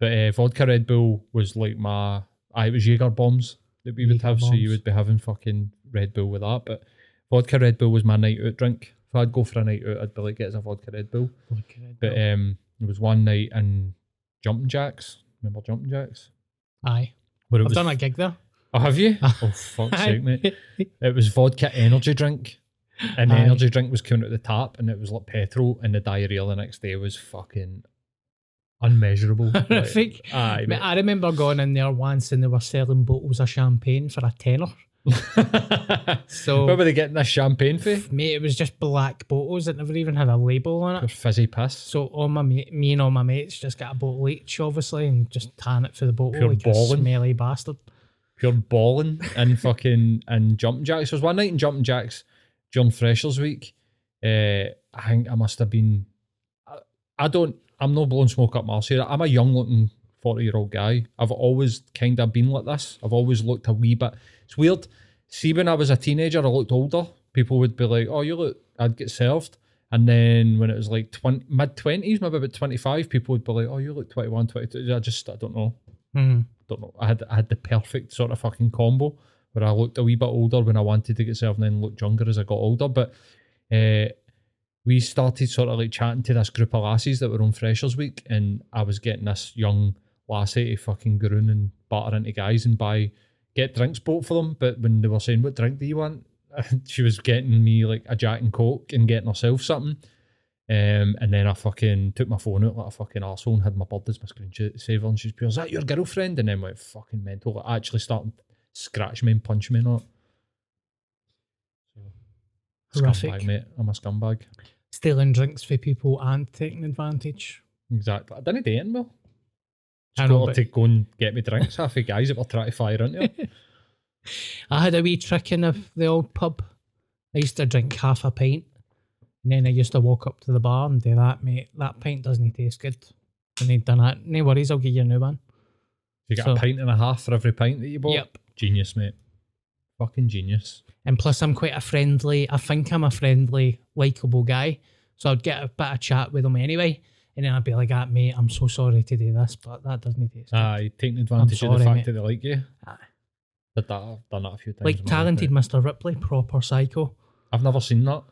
But uh, vodka Red Bull was like my. I it was Jaeger bombs that we would have, so you would be having fucking Red Bull with that. But vodka Red Bull was my night out drink. If I'd go for a night out, I'd be like, get us a vodka Red Bull. Vodka Red But Bull. um, there was one night in Jumping Jacks. Remember Jumping Jacks? Aye, Where it I've was- done a gig there. Oh, have you? oh, fuck's sake, mate. It was vodka energy drink. And the Aye. energy drink was coming out the tap and it was like petrol and the diarrhea the next day was fucking unmeasurable. Like, aye, mate. I remember going in there once and they were selling bottles of champagne for a tenner. So- were they getting this champagne for? Mate, it was just black bottles that never even had a label on Or it. fizzy piss. So all my mate, me and all my mates just got a bottle each, obviously, and just tan it for the bottle Pure like balling. a smelly bastard. Pure balling and fucking and jumping jacks. There was one night in jumping jacks during Freshers Week. Uh, I think I must have been. I, I don't. I'm not blowing smoke up my arse here. I'm a young looking forty year old guy. I've always kind of been like this. I've always looked a wee bit. It's weird. See, when I was a teenager, I looked older. People would be like, "Oh, you look." I'd get served. And then when it was like 20, mid 20s, maybe about 25, people would be like, oh, you look 21, 22. I just, I don't know Mm. don't know. I had I had the perfect sort of fucking combo where I looked a wee bit older when I wanted to get served and then looked younger as I got older. But uh, we started sort of like chatting to this group of lasses that were on Freshers Week, and I was getting this young lassie to fucking groon and batter into guys and buy get drinks bought for them. But when they were saying, "What drink do you want?" she was getting me like a Jack and Coke and getting herself something. Um, and then I fucking took my phone out like a fucking arsehole and had my bird as my screensaver. And she's pure, is that your girlfriend? And then went fucking mental. Like, actually starting to scratch me and punch me and all. So, Horrific. Scumbag, mate. I'm a scumbag. Stealing drinks for people and taking advantage. Exactly. I didn't date him, well. I her to go and get me drinks. Half the guys that were trying to fire into her. I had a wee trick in the, the old pub. I used to drink half a pint, and then I used to walk up to the bar and do that, mate. That pint doesn't taste good. And they'd done that. No worries, I'll give you a new one. You get So- a pint and a half for every pint that you bought. Yep. Genius, mate. Fucking genius. And plus, I'm quite a friendly, I think I'm a friendly, likable guy. So I'd get a bit of chat with them anyway. And then I'd be like, ah, mate, I'm so sorry to do this, but that doesn't taste good. Aye, taking advantage of the fact mate. that they like you. Aye. Did that, I've done that a few times. like my life, talented. Mr. Ripley, proper psycho. I've never seen that.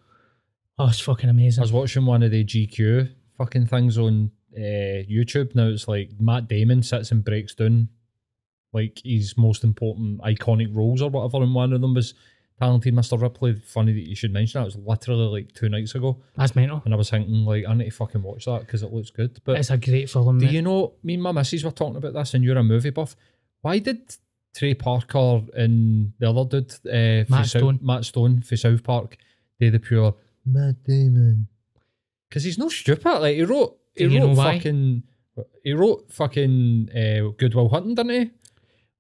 Oh, it's fucking amazing. I was watching one of the GQ fucking things on uh, YouTube. Now it's like Matt Damon sits and breaks down like his most important iconic roles or whatever, and one of them was talented Mr. Ripley. Funny that you should mention that. It was literally like two nights ago, That's mental. and I was thinking like I need to fucking watch that because it looks good. But It's a great film. do mate. you know? Me and my missus were talking about this, and you're a movie buff. Why did Trey Parker and the other dude, uh, Matt South- Stone. Matt Stone for South Park, do the pure Matt Damon? Because he's no stupid. Like he wrote, he Do you wrote know why? fucking, he wrote fucking uh, Good Will Hunting, didn't he?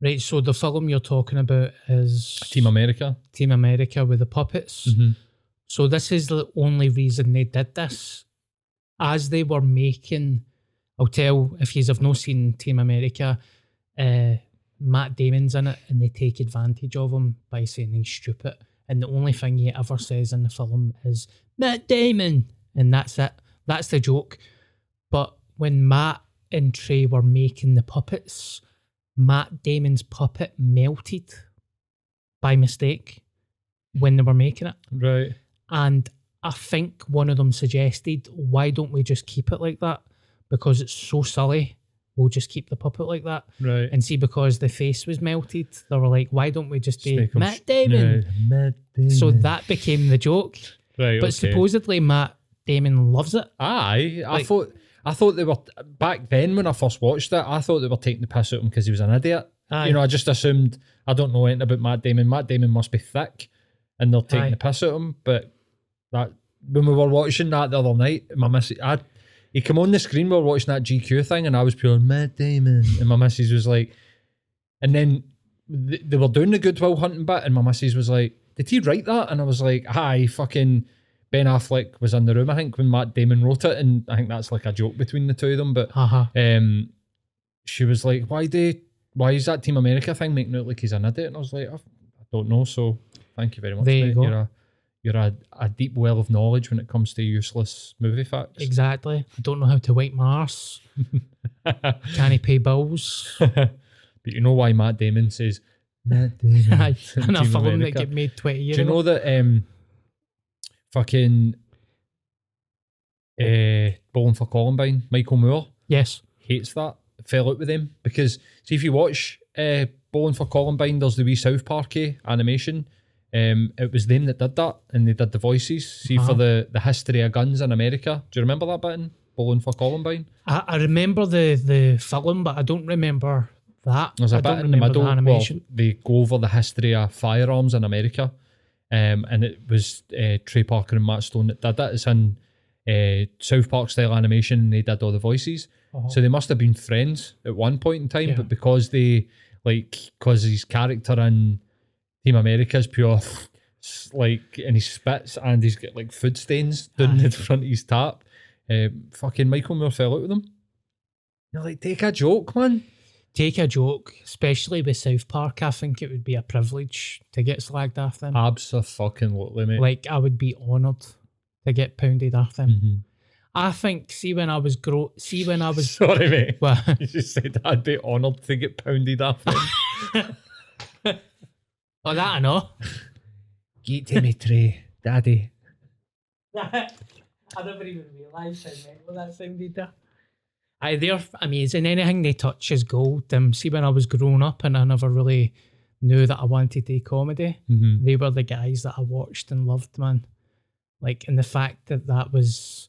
Right, so the film you're talking about is Team America. Team America with the puppets. Mhm. So this is the only reason they did this. As they were making, I'll tell if you have not seen Team America, uh, Matt Damon's in it, and they take advantage of him by saying he's stupid. And the only thing he ever says in the film is Matt Damon, and that's it. That's the joke. But when Matt and Trey were making the puppets, Matt Damon's puppet melted by mistake when they were making it. Right. And I think one of them suggested, why don't we just keep it like that? Because it's so silly. We'll just keep the puppet like that. Right. And see, because the face was melted, they were like, why don't we just do Matt Damon? Yeah, Matt Damon. So that became the joke. Right. But okay. supposedly Matt Damon loves it. Aye, I Like- thought I thought they were back then when I first watched it. I thought they were taking the piss out of him because he was an idiot. Aye. You know, I just assumed I don't know anything about Matt Damon. Matt Damon must be thick, and they're taking Aye. the piss out of him. But that when we were watching that the other night, my missus, I he came on the screen. We were watching that GQ thing, and I was pure Matt Damon, and my missus was like, and then th- they were doing the Good Will Hunting bit, and my missus was like, "Did he write that?" And I was like, "Hi, fucking." Ben Affleck was in the room, I think, when Matt Damon wrote it, and I think that's like a joke between the two of them. But Haha. um, she was like, "Why do? Why is that Team America thing making it like he's an idiot?" And I was like, "I don't know." So, thank you very much. There you go. You're a you're a, a deep well of knowledge when it comes to useless movie facts. Exactly. I don't know how to wipe my arse. Can he pay bills? but you know why Matt Damon says Matt Damon In a film that get made 20 years Do you ago. know that um, fucking uh, Bowling for Columbine, Michael Moore Yes. hates that. Fell out with him because see if you watch uh, Bowling for Columbine, there's the wee South Parky animation. Um, it was them that did that, and they did the voices. See for Uh-huh. the the history of guns in America. Do you remember that bit in Bowling for Columbine? I, I remember the, the film, but I don't remember that. There's a I bit don't in the middle. the animation. Well, they go over the history of firearms in America, um, and it was uh, Trey Parker and Matt Stone that did that. It's in uh, South Park style animation, and they did all the voices. So they must have been friends at one point in time, Uh-huh. Yeah. but because they like, because his character in Team America is pure. Like and he spits and he's got like food stains down the front of his tap. Um, fucking Michael Moore fell out with him. You're like, take a joke, man. Take a joke, especially with South Park. I think it would be a privilege to get slagged off them. Absolutely, mate. Like, I would be honoured to get pounded off them. Mhm. I think, see, when I was grow, see, when I was, Sorry, mate. well, You just said I'd be honoured to get pounded off. them. oh, that I know. Get to me, Trey, Daddy. I never even realised how mental that sounded there. Aye, they're amazing. Anything they touch is gold. Um, see, when I was growing up and I never really knew that I wanted to do comedy, Mhm. they were the guys that I watched and loved, man. Like, and the fact that that was,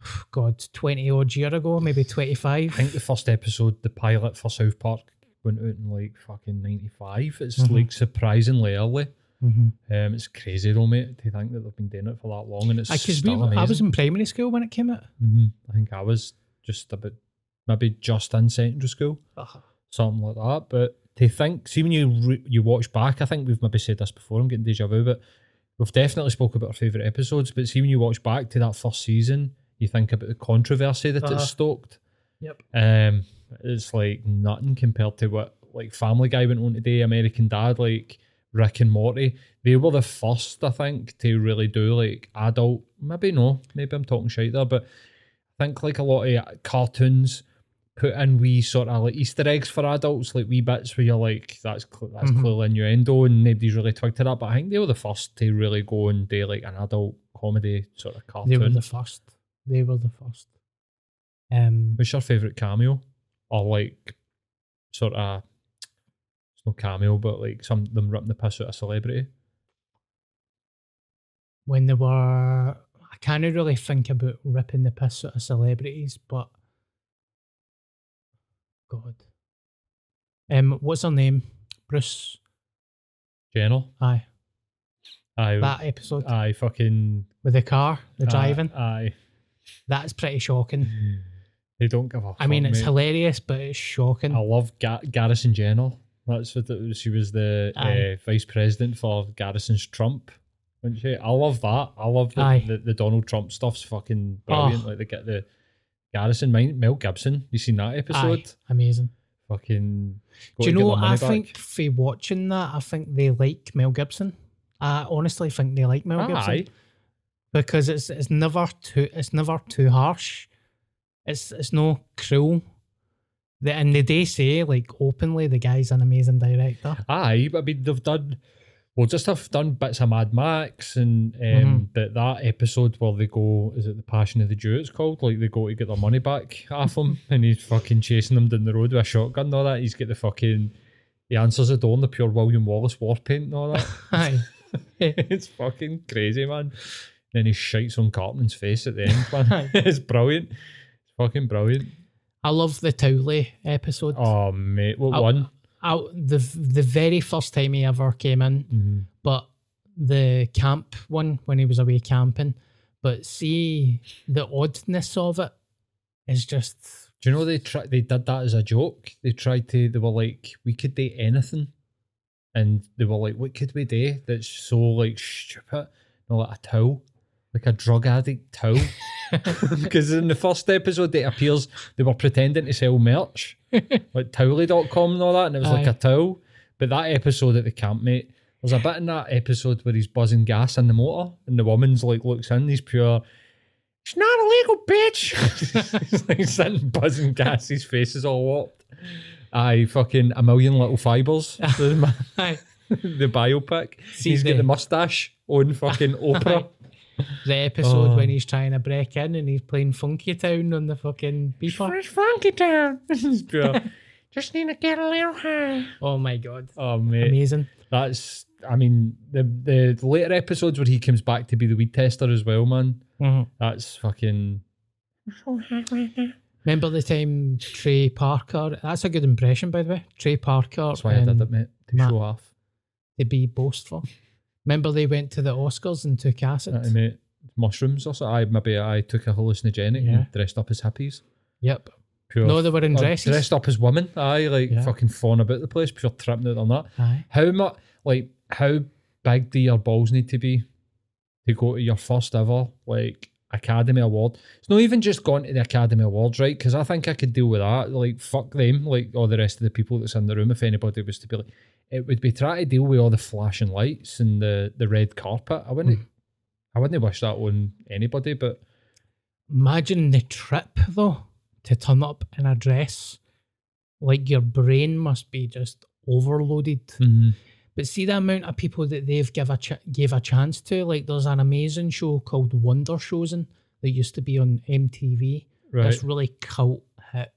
God, 20 odd year ago, maybe 25. I think the first episode, the pilot for South Park, went out in like fucking '95. It's Mhm. like surprisingly early. Mhm. Um, it's crazy though, mate, to think that they've been doing it for that long, and it's Because still we, amazing. I was in primary school when it came out. hmm I think I was just about maybe just in secondary school, Uh-huh. something like that. But to think, see when you re- you watch back, I think we've maybe said this before. I'm getting deja vu, but we've definitely spoke about our favorite episodes. But see when you watch back to that first season, you think about the controversy that Uh-huh. it's stoked. Yep. Um, it's like nothing compared to what like Family Guy went on today, American Dad, like Rick and Morty. They were the first, I think, to really do like adult. Maybe no, maybe I'm talking shit there, but I think like a lot of cartoons put in wee sort of like Easter eggs for adults, like wee bits where you're like, that's cl- that's Mhm. clearly innuendo, and nobody's really twigged to that. But I think they were the first to really go and do like an adult comedy sort of cartoon. They were the first. They were the first. Um, What's your favourite cameo? Or like sort of it's no cameo, but like some them ripping the piss out of a celebrity. when they were, I can't really think about ripping the piss out of celebrities, but God, um, what's her name? Bruce. Jenner. Aye, Aye. that episode aye fucking with the car, the aye, driving. Aye. That's pretty shocking. They don't give a I mean, it's mate. hilarious, but it's shocking. I love Ga- Garrison Jenner. That's what was. She was the uh, vice president for Garrison's Trump. Wasn't she? I love that. I love the, the, the Donald Trump stuff's fucking brilliant. Oh. Like they get the Garrison, Mine- Mel Gibson. You seen that episode? Aye, amazing. Fucking. Do you know? I back. think for watching that, I think they like Mel Gibson. I honestly think they like Mel Gibson. Aye. because it's it's never too it's never too harsh. It's it's no cruel. The, and they do say like openly the guy's an amazing director. Aye, but I mean they've done well just have done bits of Mad Max and um Mhm. but that episode where they go is it the Passion of the Jew it's called? Like they go to get their money back off him and he's fucking chasing them down the road with a shotgun and all that. He's got the fucking he answers the door in the pure William Wallace war paint and all that. Aye. it's fucking crazy, man. Then he shites on Cartman's face at the end, man. it's brilliant. It's fucking brilliant. I love the Towelie episode. Oh mate, what I- one? I, the the very first time he ever came in, Mhm. but the camp one when he was away camping. But see the oddness of it is just Do you know they try they did that as a joke? They tried to they were like, we could do anything. And they were like, what could we do that's so like stupid? No, like a towel. Like a drug addict towel. Because in the first episode it appears they were pretending to sell merch. like towelie.com and all that, and it was like a towel. But that episode at the camp, mate, there's a bit in that episode where he's buzzing gas in the motor and the woman's like looks in, he's pure it's not illegal, bitch. He's like sitting buzzing gas. His face is all warped. Aye, fucking a million little fibers. the, the biopic. See he's got the- the mustache on fucking Oprah. The episode Oh. when he's trying to break in and he's playing Funky Town on the fucking beeper. Where's Funky Town? He's pure, Just need to get a little high. Oh my god, Oh mate, amazing! that's. I mean, the, the the later episodes where he comes back to be the weed tester as well, man. Mhm. That's fucking. Remember the time Trey Parker? That's a good impression, by the way. Trey Parker. That's why I did and it, mate. To Matt- show off. To be boastful. Remember they went to the Oscars and took acid. Aye, mate. Mushrooms or something. I maybe I took a hallucinogenic Yeah. and dressed up as hippies. Yep. Pure No, they were in dresses. Dressed up as women. Aye, like Yeah. fucking fawn about the place, pure tripping out on that. Aye. How much like how big do your balls need to be to go to your first ever like Academy Award? It's not even just going to the Academy Awards, right? Because I think I could deal with that. Like fuck them, like all the rest of the people that's in the room. If anybody was to be like, it would be trying to deal with all the flashing lights and the the red carpet. I wouldn't. I wouldn't wish that on anybody, but Imagine the trip though to turn up in a dress. Like your brain must be just overloaded. Mm-hmm. But see the amount of people that they've give a ch- gave a chance to. Like there's an amazing show called Wonder Showzen that used to be on MTV. Right. this really cult hit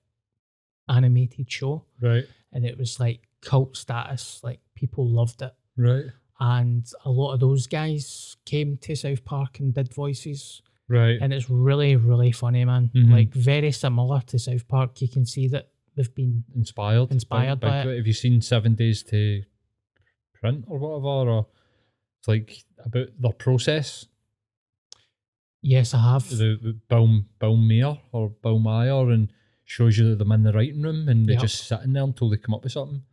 animated show, Right. and it was like cult status. Like people loved it, Right. and a lot of those guys came to South Park and did voices, Right. and it's really really funny, man. Mhm. Like very similar to South Park. You can see that they've been inspired. Inspired big- by big- it. Have you seen Seven Days to Print or whatever? Or it's like about their process. yes, I have. The, the Bill Bill Mayer or Bill Meyer and shows you that them in the writing room and they're Yep. just sitting there until they come up with something.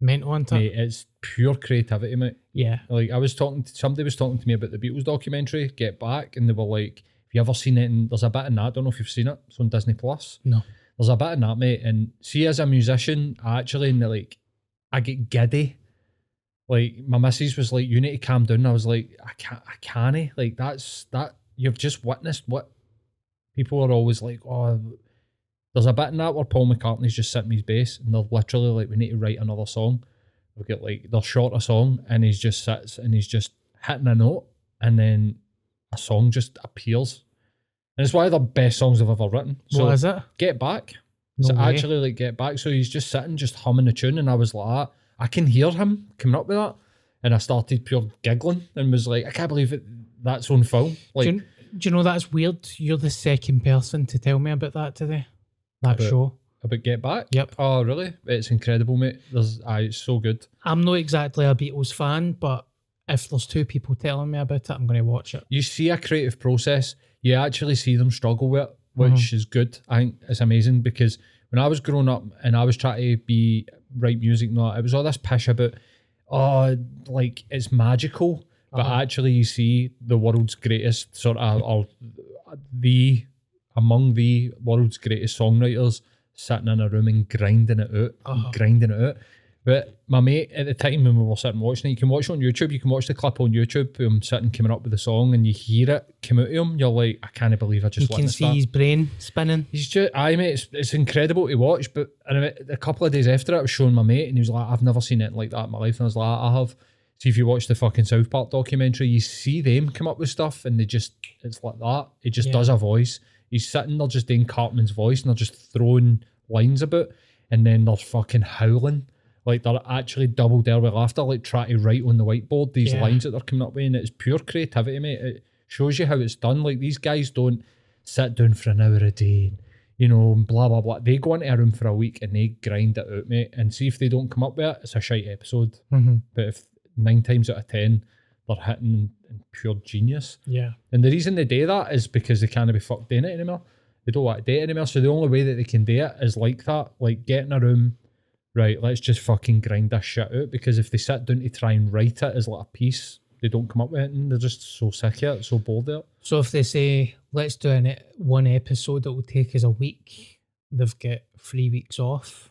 Mental on Mate, it's pure creativity, mate. Yeah. Like I was talking to somebody was talking to me about the Beatles documentary, Get Back, and they were like, Have you ever seen it? And there's a bit in that, I don't know if you've seen it. It's on Disney Plus. No. There's a bit in that, mate. And see as a musician, I actually and like I get giddy. Like my missus was like, You need to calm down. I was like, I can't I can't. Like that's that you've just witnessed what people are always like, Oh, there's a bit in that where Paul McCartney's just sitting his bass and they're literally like, We need to write another song. We've got like they'll short a song and he's just sits and he's just hitting a note and then a song just appears. And it's one of the best songs I've ever written. So what is it? Get Back. No so actually like Get Back. So he's just sitting, just humming the tune and I was like, "Ah, I can hear him coming up with that. And I started pure giggling and was like, I can't believe it that's on film. Like do, you, do you know that's weird? You're the second person to tell me about that today. That About- show. about Get Back. Yep. Oh really? It's incredible, mate. There's aye, it's so good. I'm not exactly a Beatles fan, but if there's two people telling me about it, I'm going to watch it. you see a creative process, you actually see them struggle with it, which is good. I think it's amazing because when I was growing up and I was trying to be write music, not it was all this pish about, oh, like it's magical, but Uh-huh. actually you see the world's greatest sort of or the among the world's greatest songwriters sitting in a room and grinding it out, Uh-huh. grinding it out. But my mate at the time when we were sitting watching it, you can watch it on YouTube. You can watch the clip on YouTube. Him sitting coming up with the song, and you hear it come out of him. You're like, I can't believe I just. You can see that. his brain spinning. He's just, I mate, it's, it's incredible to watch. But and a a couple of days after it, I was showing my mate, and he was like, I've never seen it like that in my life. And I was like, I have. See if you watch the fucking South Park documentary, you see them come up with stuff, and they just, it's like that. It just Yeah. does a voice. He's sitting there just doing Cartman's voice, and they're just throwing lines about, and then they're fucking howling. Like they're actually double dare with laughter, like trying to write on the whiteboard these Yeah. lines that they're coming up with, and it's pure creativity, mate. It shows you how it's done. Like these guys don't sit down for an hour a day, and, you know, and blah blah blah. They go into a room for a week and they grind it out, mate. And see if they don't come up with it, it's a shite episode. Mm-hmm. But if nine times out of ten they're hitting in pure genius, Yeah. and the reason they do that is because they can't be fucked doing it anymore. They don't want to do it anymore. So the only way that they can do it is like that. Like get in a room, right, let's just fucking grind this shit out. Because if they sit down to try and write it as like a piece, they don't come up with it and they're just so sick of it, so bored of it. So if they say, let's do an, one episode that will take us a week, they've got three weeks off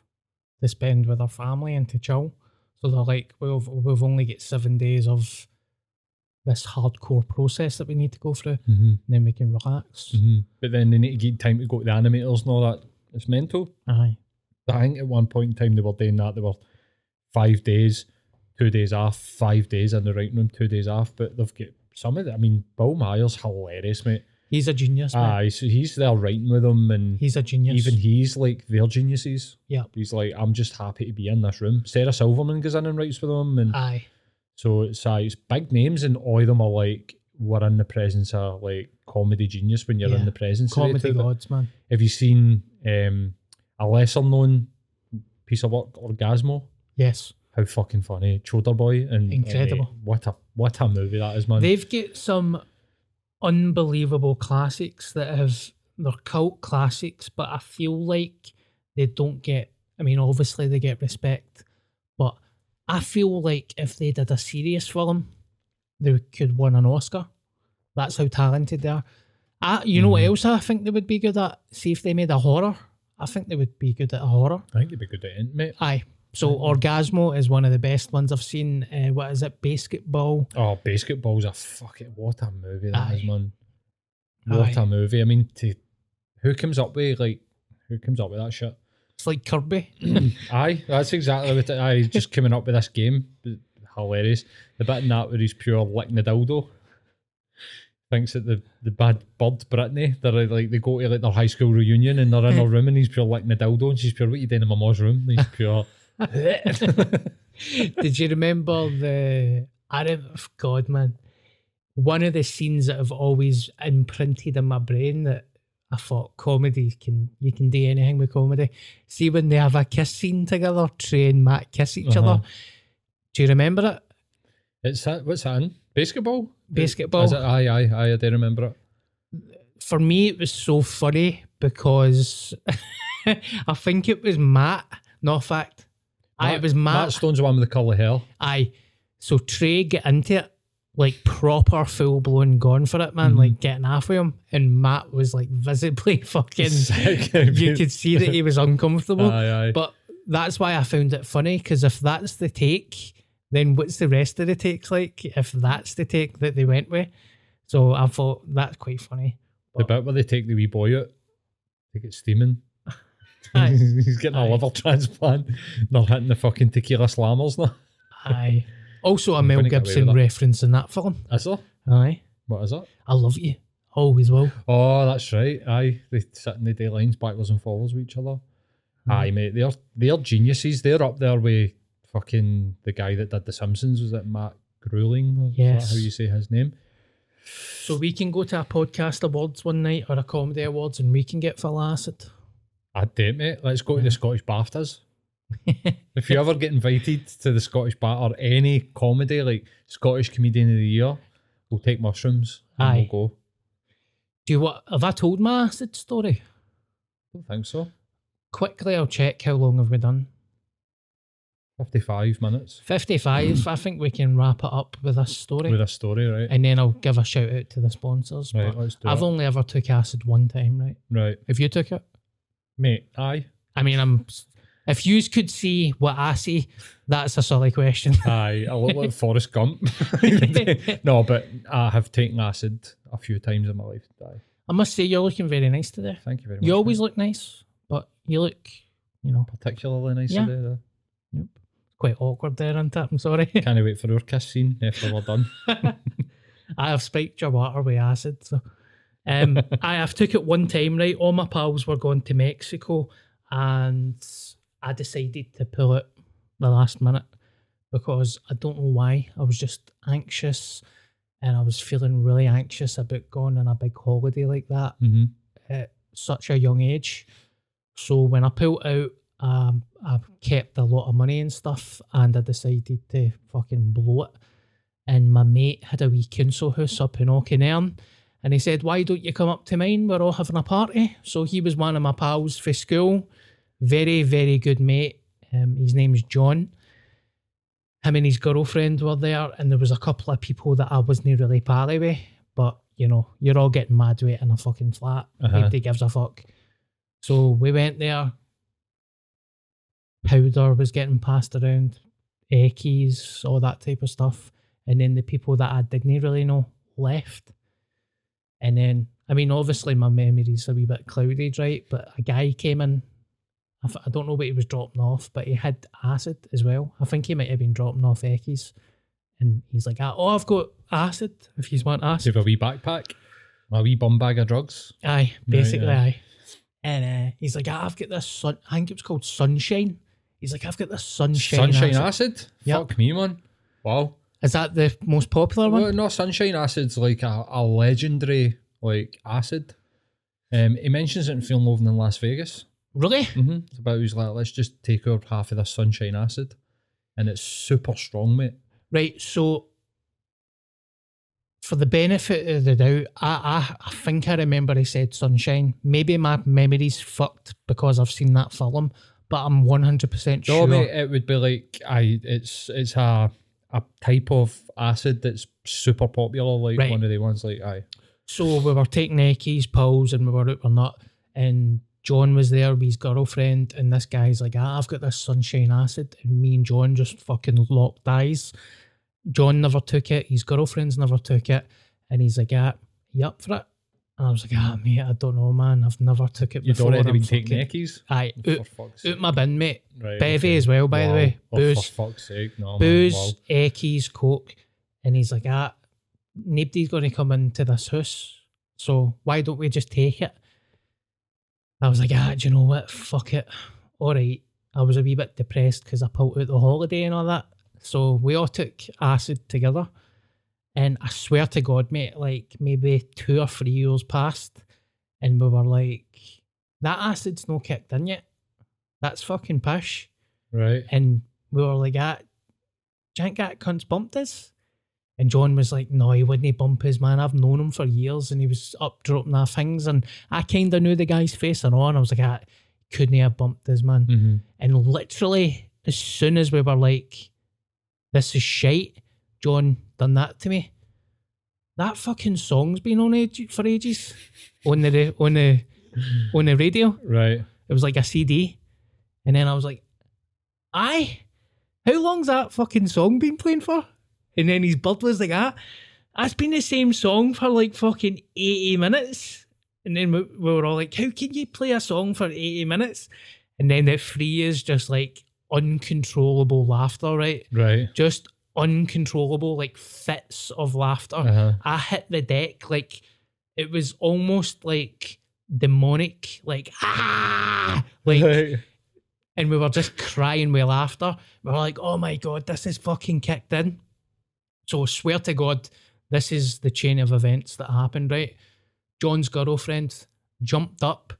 to spend with their family and to chill. So they're like, well, we've- we've only got seven days of this hardcore process that we need to go through, Mm-hmm. then we can relax. But then they need to get time to go to the animators and all that. It's mental. Aye. I think at one point in time they were doing that. They were five days, two days off, five days in the writing room, two days off. But they've got some of it. I mean, Bill Myers hilarious, mate. He's a genius, man. Aye, so he's there writing with them, and He's a genius. even he's like they're geniuses. Yeah, He's like, I'm just happy to be in this room. Sarah Silverman goes in and writes with them, and Aye. So it's uh, it's big names, and all of them are like we're in the presence of like comedy genius when you're Yeah. in the presence of Comedy it. Gods, man. Have you seen um, a lesser known piece of work, Orgazmo? Yes. How fucking funny, Choda Boy, and Incredible. uh, what a what a movie that is, man. They've got some unbelievable classics that have they're cult classics, but I feel like they don't get I mean, obviously they get respect, I feel like if they did a serious film, they could win an Oscar. That's how talented they are. I, you know what else I think they would be good at? See if they made a horror. I think they would be good at a horror. I think they'd be good at it, mate. Aye. So Orgazmo is one of the best ones I've seen. Uh, what is it? BASEketball. Oh, BASEketball's a fuck it. What a movie that is, Aye. man. What Aye. a movie. I mean, to who comes up with like who comes up with that shit? It's like Kirby. Aye, that's exactly what it, aye, he's just coming up with this game. Hilarious. The bit in that where he's pure licking the dildo. thinks that the, the bad bird Brittany, they're like they go to like their high school reunion and they're in her room and he's pure like dildo and she's pure what you doing in my mom's room? And he's pure Did you remember the? I don't. God, man. One of the scenes that have always imprinted in my brain that I thought comedy can you can do anything with comedy. See when they have a kiss scene together, Trey and Matt kiss each Uh-huh. other. Do you remember it? It's that what's that in? BASEketball? BASEketball. Is it? Aye, aye, aye, I do remember it. For me, it was so funny because I think it was Matt. No fact. Aye, it was Matt. Matt Stone's the one with the curly hair. Aye. So Trey get into it like proper full blown gone for it, man, mm-hmm. like getting half with him. And Matt was like visibly fucking you could see that he was uncomfortable. Aye, aye. But that's why I found it funny, because if that's the take, then what's the rest of the takes like? If that's the take that they went with. So I thought that's quite funny. The bit where they take the wee boy out, take it steaming. He's getting a liver transplant. They're hitting the fucking tequila slammers now. Aye. Also a Mel gonna get away Gibson reference in that film. Is there? Aye. What is it? I love you. Always will. Oh, that's right. Aye, they sit in the day lines backwards and forwards with each other. Hmm. Aye, mate, they're they're geniuses. They're up there with fucking the guy that did The Simpsons. Was it Matt Grueling? Or is that Yes. how you say his name? So we can go to a podcast awards one night or a comedy awards and we can get full acid. I'd date, mate. Let's go to the Scottish BAFTAs. if you ever get invited to the Scottish BAFTA or any comedy like Scottish Comedian of the Year, we'll take mushrooms and Aye. we'll go. Do you what have I told my acid story? don't think so. Quickly I'll check how long have we done. 55 minutes 55. I think we can wrap it up with this story. with a story, right? and then I'll give a shout out to the sponsors. Right, but let's do I've it. only ever took acid one time, right? Right. If you took it, Mate, aye. I mean, I'm. If you could see what I see, that's a silly question. Aye, I look like Forrest Gump. no, but I have taken acid a few times in my life. Aye. I must say, you're looking very nice today. Thank you very much. You always mate. look nice, but you look, you know, particularly nice Yeah. today. Though. yep, quite awkward there, isn't it? I'm sorry. Can't wait for our kiss scene after we're done. I have spiked your water with acid. So, um, I have took it one time. Right, all my pals were going to Mexico, and I decided to pull it the last minute because I don't know why. I was just anxious, and I was feeling really anxious about going on a big holiday like that mm-hmm. at such a young age. So when I pulled out, um, I kept a lot of money and stuff, and I decided to fucking blow it. And my mate had a wee council house up in Auchinlearn, and he said, "Why don't you come up to mine? We're all having a party." So he was one of my pals for school, very very good mate. Um, his name's John. Him and his girlfriend were there, and there was a couple of people that I wasn't really pally with, but you know, you're all getting mad with it in a fucking flat. Uh-huh. Nobody gives a fuck. So we went there. Powder was getting passed around, keys, all that type of stuff. And then the people that I didn't really know left. And then, I mean, obviously my memory's a wee bit clouded, right? But a guy came in. I, don't know what he was dropping off, but he had acid as well. I think he might have been dropping off Eckies. And he's like, oh, I've got acid if you want acid. you have a wee backpack? A wee bum bag of drugs? Aye, basically, yeah. aye. And uh, he's like, ah, I've got this sun. I think it was called Sunshine. He's like, I've got this Sunshine. Sunshine acid. acid? Yep. Fuck me, man. Wow. Is that the most popular one? Well, no, sunshine acid's like a, a legendary like acid. Um, he mentions it in Fear and Loathing in Las Vegas. Really? Mm-hmm. It's about he's like, let's just take out half of this sunshine acid, and it's super strong, mate. Right. So, for the benefit of the doubt, I, I, I think I remember he said Sunshine. Maybe my memory's fucked because I've seen that film, but I'm 100% No, sure. mate, it would be like I. It's it's a a type of acid that's super popular, like Right. one of the ones like aye. So we were taking Eckies, pills, and we were out or not. And John was there with his girlfriend, and this guy's like, ah, I've got this sunshine acid. And me and John just fucking locked eyes. John never took it, his girlfriend's never took it. And he's like, ah, you up for it? And I was like, ah, mate, I don't know, man. I've never took it You'd before. already I'm been taking neckies. Aye, out, fuck's out my bin, mate. Right, Bevy okay. as well, by the Wow. way. Oh, Booze for fuck's sake, no, man, booze, wow. Eckies, Coke. And he's like, ah, nobody's going to come into this house. So why don't we just take it? I was like, ah, do you know what? Fuck it. All right. I was a wee bit depressed because I pulled out the holiday and all that. So we all took acid together. And I swear to God, mate, like maybe two or three years passed. And we were like, that acid's no kicked in yet. That's fucking pish. Right. And we were like, ah, Jank that cunt's bumped us. And John was like, no, he wouldn't bump his man. I've known him for years and he was up dropping our things. And I kind of knew the guy's face and all. And I was like, ah, couldn't he have bumped his man? Mm-hmm. And literally, as soon as we were like, this is shite, John done that to me. That fucking song's been on age- for ages on the on the on the radio. Right. It was like a CD, and then I was like, "Aye, how long's that fucking song been playing for?" And then his bird was like, "Ah, that's been the same song for like fucking eighty minutes." And then we, we were all like, "How can you play a song for eighty minutes?" And then the three is just like uncontrollable laughter, right? Right. Just uncontrollable, like fits of laughter. Uh-huh. I hit the deck like it was almost like demonic, like ah, like, Right. and we were just crying with laughter. We were like, "Oh my god, this is fucking kicked in." So swear to God, this is the chain of events that happened. Right, John's girlfriend jumped up,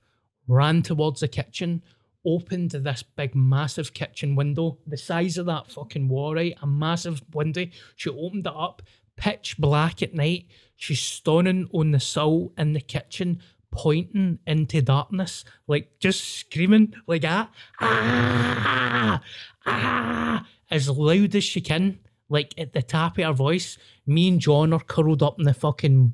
ran towards the kitchen, opened this big, massive kitchen window, the size of that fucking wall, right? A massive window. She opened it up, pitch black at night. She's standing on the sill in the kitchen, pointing into darkness, like just screaming like that. Ah, ah, as loud as she can, like at the top of her voice. Me and John are curled up in the fucking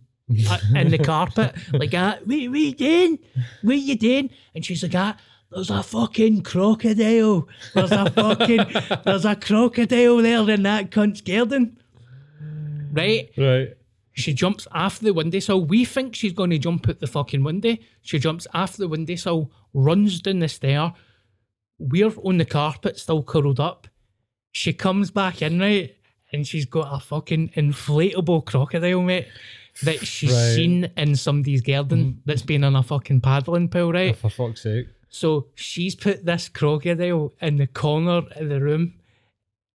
in the carpet, like. What, what you doing? What you doing? And she's like, ah, there's a fucking crocodile. There's a fucking, there's a crocodile there in that cunt's garden. Right? Right. She jumps after the windowsill. We think she's going to jump out the fucking window. She jumps after the windowsill, runs down the stair. We're on the carpet, still curled up. She comes back in, right? And she's got a fucking inflatable crocodile, mate, that she's Right. seen in somebody's garden that's been in a fucking paddling pool, right? For fuck's sake. So she's put this crocodile in the corner of the room,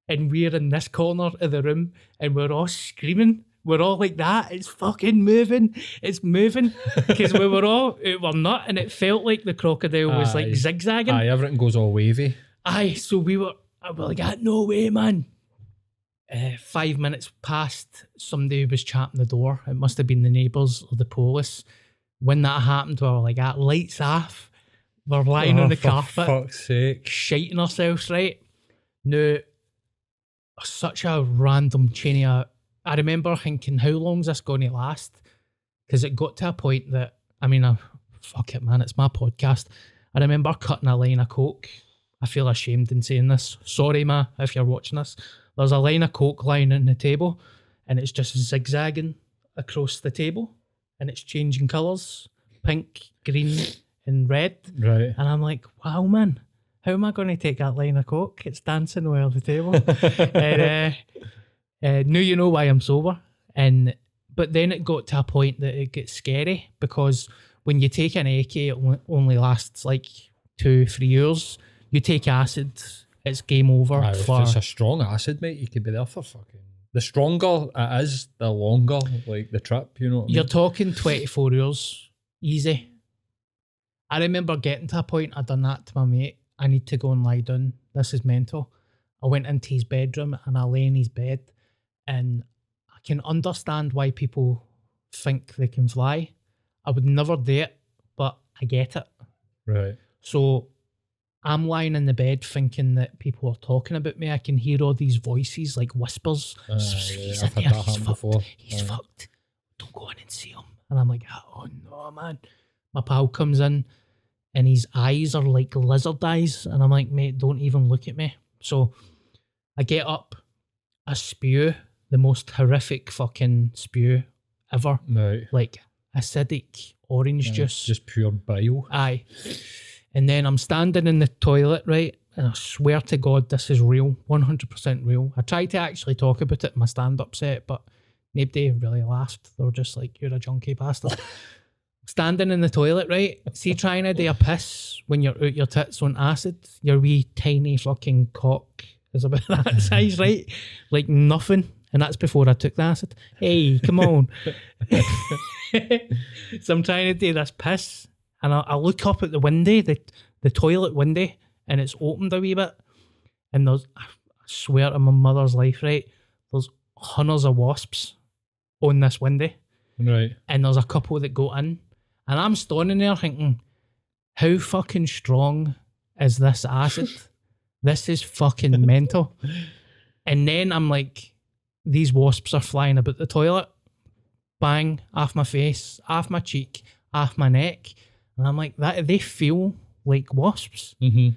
and we're in this corner of the room, and we're all screaming. We're all like that. It's fucking moving. It's moving because we were all we were not, and it felt like the crocodile was Aye. like zigzagging. Aye, everything goes all wavy. Aye, so we were, I was like, ah, no way, man. Uh, five minutes passed, somebody was chapping the door. It must have been the neighbours or the police. When that happened, we were like, ah, lights off. We're lying on Oh, the for carpet, fuck's sake. shiting ourselves, right? Now, such a random chain of. I remember thinking, how long's this going to last? Because it got to a point that, I mean, I, fuck it, man, it's my podcast. I remember cutting a line of coke. I feel ashamed in saying this. Sorry, ma, if you're watching this. There's a line of coke lying on the table, and it's just zigzagging across the table, and it's changing colours pink, green, and red. Right. And I'm like, wow, man, how am I going to take that line of coke? It's dancing away on the table. and uh, uh, now you know why I'm sober. And but then it got to a point that it gets scary because when you take an AK, it only- only lasts like two, three years. You take acid, it's game over. Aye, if for, it's a strong acid, mate, you could be there for fucking. The stronger it is, the longer like the trip. You know what I mean? You're talking 24 hours, easy. I remember getting to a point, I done that to my mate. I need to go and lie down. This is mental. I went into his bedroom and I lay in his bed, and I can understand why people think they can fly. I would never do it, but I get it. right. So I'm lying in the bed thinking that people are talking about me. I can hear all these voices like whispers. Ah, Aye, he's yeah, in there, he's fucked. before. He's Aye. fucked. Don't go in and see him. And I'm like, oh no, man. My pal comes in and his eyes are like lizard eyes. And I'm like, mate, don't even look at me. So I get up, I spew the most horrific fucking spew ever. Right. Like acidic orange Aye, juice. Just pure bile. Aye. And then I'm standing in the toilet, right? And I swear to God, this is real, 100% real. I tried to actually talk about it in my stand up set, but Nobody really laughed. They were just like, "You're a junkie bastard." Standing in the toilet, right? See, trying to do a piss when you're out your tits on acid, your wee tiny fucking cock is about that size, right? Like nothing. And that's before I took the acid. Hey, come on. so I'm trying to do this piss, and I, I look up at the window, the the toilet window, and it's opened a wee bit. And there's, I swear to my mother's life, right? There's hundreds of wasps on this window, Right. and there's a couple that go in, and I'm standing there thinking, how fucking strong is this acid? this is fucking mental. And then I'm like, these wasps are flying about the toilet, bang, off my face, off my cheek, off my neck. And I'm like, that they feel like wasps. Mm-hmm.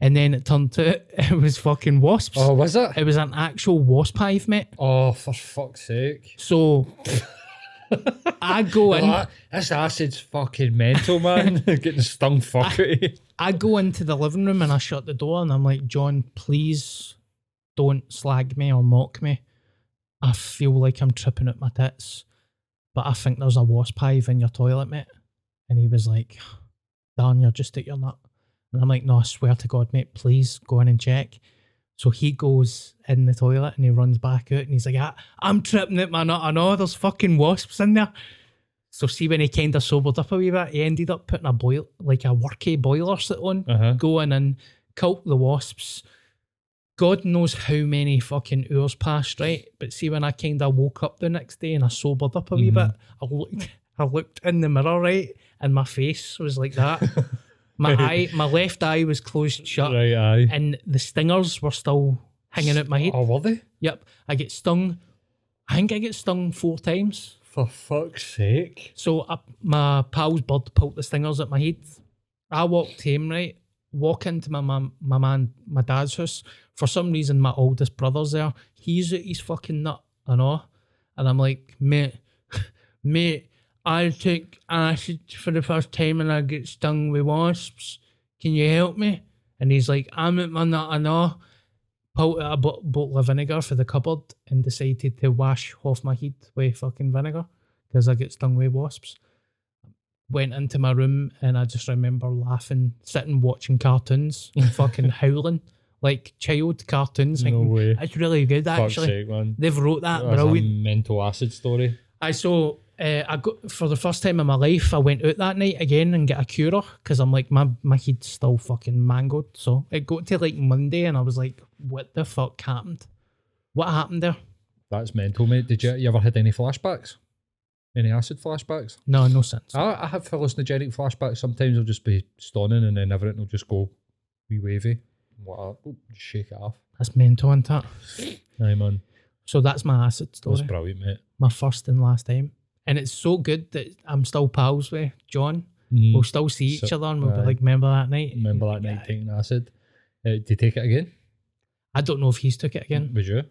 And then it turned to it was fucking wasps. Oh, was it? It was an actual wasp hive, mate. Oh, for fuck's sake. So I go in. Oh, this acid's fucking mental, man. Getting stung fuck out of you. I go into the living room and I shut the door and I'm like, John, please don't slag me or mock me. I feel like I'm tripping at my tits, but I think there's a wasp hive in your toilet, mate. And he was like, Dan, you're just at your nut. And I'm like, no, I swear to God, mate, please go in and check. So he goes in the toilet and he runs back out and he's like, "Ah, I'm tripping at my nut. I know there's fucking wasps in there. So see when he kind of sobered up a wee bit, he ended up putting a boil like a worky boiler sit on, Uh-huh. going and killed the wasps. God knows how many fucking hours passed, right? But see when I kind of woke up the next day and I sobered up a wee bit, I looked, I looked in the mirror, right, and my face was like that. my eye, my left eye was closed shut, Right, aye. and the stingers were still hanging out my head. Oh, were they? Yep, I get stung. I think I get stung four times. For fuck's sake. So uh, my pal's bird pulled the stingers at my head. I walked home, right? Walk into my mum, my man, my dad's house. For some reason, my oldest brother's there. He's his fucking nut and all. And I'm like, mate, mate, I took acid for the first time and I get stung with wasps. Can you help me? And he's like, I'm at my nut and all. Pulled out a bottle of vinegar for the cupboard and decided to wash off my head with fucking vinegar because I get stung with wasps. Went into my room and I just remember laughing, sitting watching cartoons, and fucking howling like child cartoons. No thinking, way. It's really good Fuck's actually. sake, man. They've wrote that That's brilliant. a mental acid story. I so uh, I got for the first time in my life. I went out that night again and get a cure because I'm like my my head's still fucking mangled. So it got to like Monday and I was like, what the fuck happened? What happened there? That's mental, mate. Did you, you ever had any flashbacks? Any acid flashbacks? No, no sense. I, I have hallucinogenic flashbacks. Sometimes I'll just be stunning and then everything will just go wee wavy. What? Shake it off. That's mental, isn't it? Aye, man. So that's my acid story. That's brilliant, mate. my first and last time. And it's so good that I'm still pals with John. Mhm. We'll still see each So- other and we'll be like, remember that night? Remember that night taking acid? Uh, did you take it again? I don't know if he's took it again. Would you?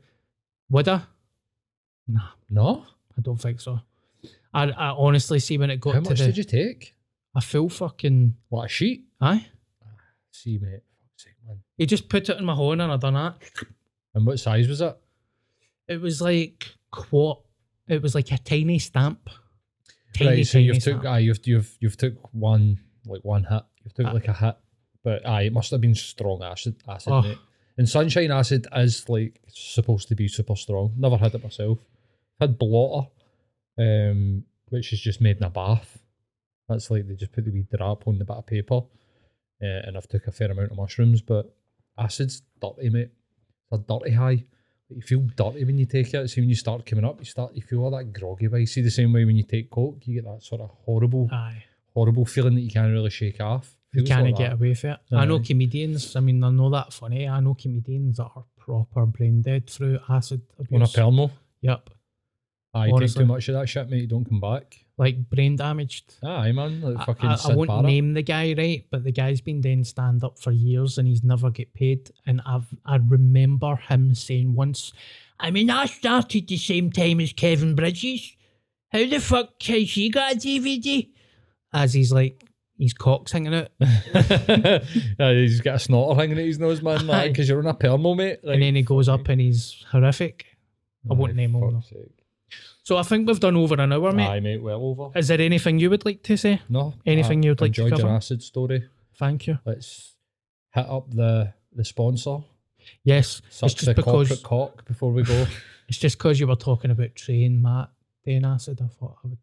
Would I? Nah, No? I don't think so. I, I honestly see when it got How to much the did you take? a full fucking What, a sheet? aye. See, mate. Fuck's sake, man. He just put it in my horn and I done that. And what size was it? It was like quart. It was like a tiny stamp. Tiny, right, so you've stamp. took aye, you've you've you've took one like one hit. You've took Ah. like a hit, but aye, it must have been strong acid. Acid, Oh. mate. And sunshine acid is like supposed to be super strong. Never had it myself. Had blotter, um, which is just made in a bath. That's like they just put the wee drop on the bit of paper, uh, and I've took a fair amount of mushrooms. But acid's dirty, mate. It's a dirty high. You feel dirty when you take it. See when you start coming up, you start you feel all that groggy vibe. See the same way when you take coke, you get that sort of horrible, Aye. horrible feeling that you can't really shake off. You can't like get that. away with it. I know comedians. I mean, they're not that funny. I know comedians that are proper brain dead through acid abuse. on a permo. Yep, I take too much of that shit, mate. You don't come back. Like brain damaged. Ah, Aye, man. Like I, fucking I, I Syd won't Barrett. name the guy right, but the guy's been doing stand up for years and he's never get paid. And I've I remember him saying once, I mean, I started the same time as Kevin Bridges. How the fuck has he got a DVD? As he's like, his cock's hanging out. He's got a snorter hanging out his nose, man. Because you're on a permo, mate. and then he goes up and he's horrific. I won't name him. Fuck's though. sake. So I think we've done over an hour, mate. Aye, mate, well over. Is there anything you would like to say? No. Anything I you'd like to cover? enjoyed your acid story. Thank you. Let's hit up the the sponsor. Yes, Suck it's just because corporate cock before we go. it's just because you were talking about train Matt doing acid. I thought I would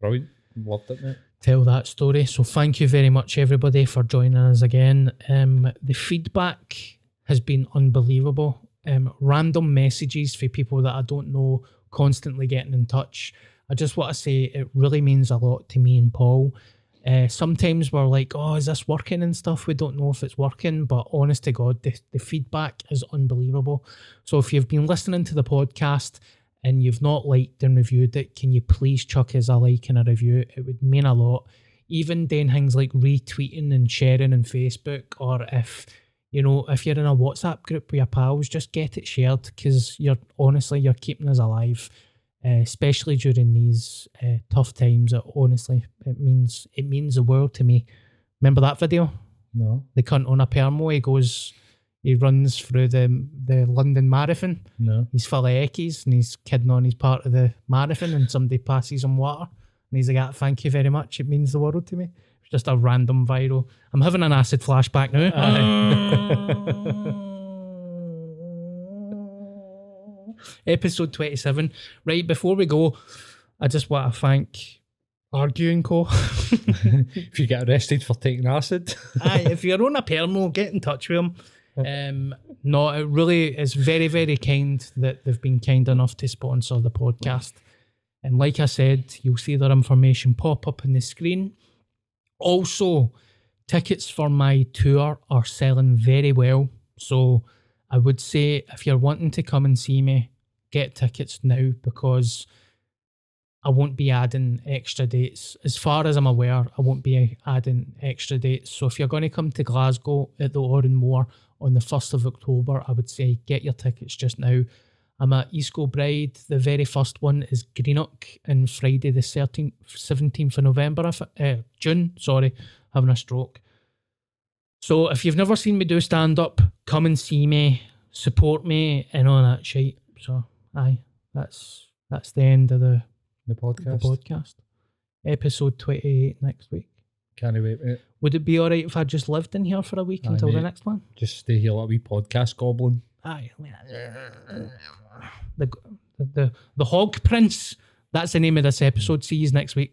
Brilliant. Loved it, mate. tell that story. So thank you very much, everybody, for joining us again. Um, the feedback has been unbelievable. Um, random messages for people that I don't know constantly getting in touch. I just want to say it really means a lot to me and Paul. Uh, sometimes we're like, oh, is this working and stuff? We don't know if it's working, but honest to God, the, the feedback is unbelievable. So if you've been listening to the podcast and you've not liked and reviewed it, can you please chuck us a like and a review? It would mean a lot. Even doing things like retweeting and sharing on Facebook, or if you know, if you're in a WhatsApp group with your pals, just get it shared because you're honestly you're keeping us alive, uh, especially during these uh, tough times. It, honestly, it means it means the world to me. Remember that video? No. The cunt on a permo. He goes, he runs through the the London Marathon. No. He's full of eckies and he's kidding on. He's part of the marathon, and somebody passes him water, and he's like, "Ah, "Thank you very much. It means the world to me." Just a random viral. I'm having an acid flashback now. Episode 27. Right before we go, I just want to thank Argue & Co. if you get arrested for taking acid. Aye, if you're on a permo, get in touch with them. Um, no, it really is very, very kind that they've been kind enough to sponsor the podcast. And like I said, you'll see their information pop up on the screen. Also, tickets for my tour are selling very well. So I would say if you're wanting to come and see me, get tickets now because I won't be adding extra dates. As far as I'm aware, I won't be adding extra dates. So if you're going to come to Glasgow at the Oran Mor on the 1st of October, I would say get your tickets just now. I'm at East Bride. The very first one is Greenock and Friday the 13th, 17th of November, if, uh, June, sorry, having a stroke. So if you've never seen me do stand up, come and see me, support me, and all that shit. So aye, that's that's the end of the, the the podcast. podcast. Episode twenty eight next week. Can't wait, mate. Would it be alright if I just lived in here for a week Aye, until the next one? Just stay here like a wee podcast goblin. Aye. The the the Hog Prince. That's the name of this episode. See you next week.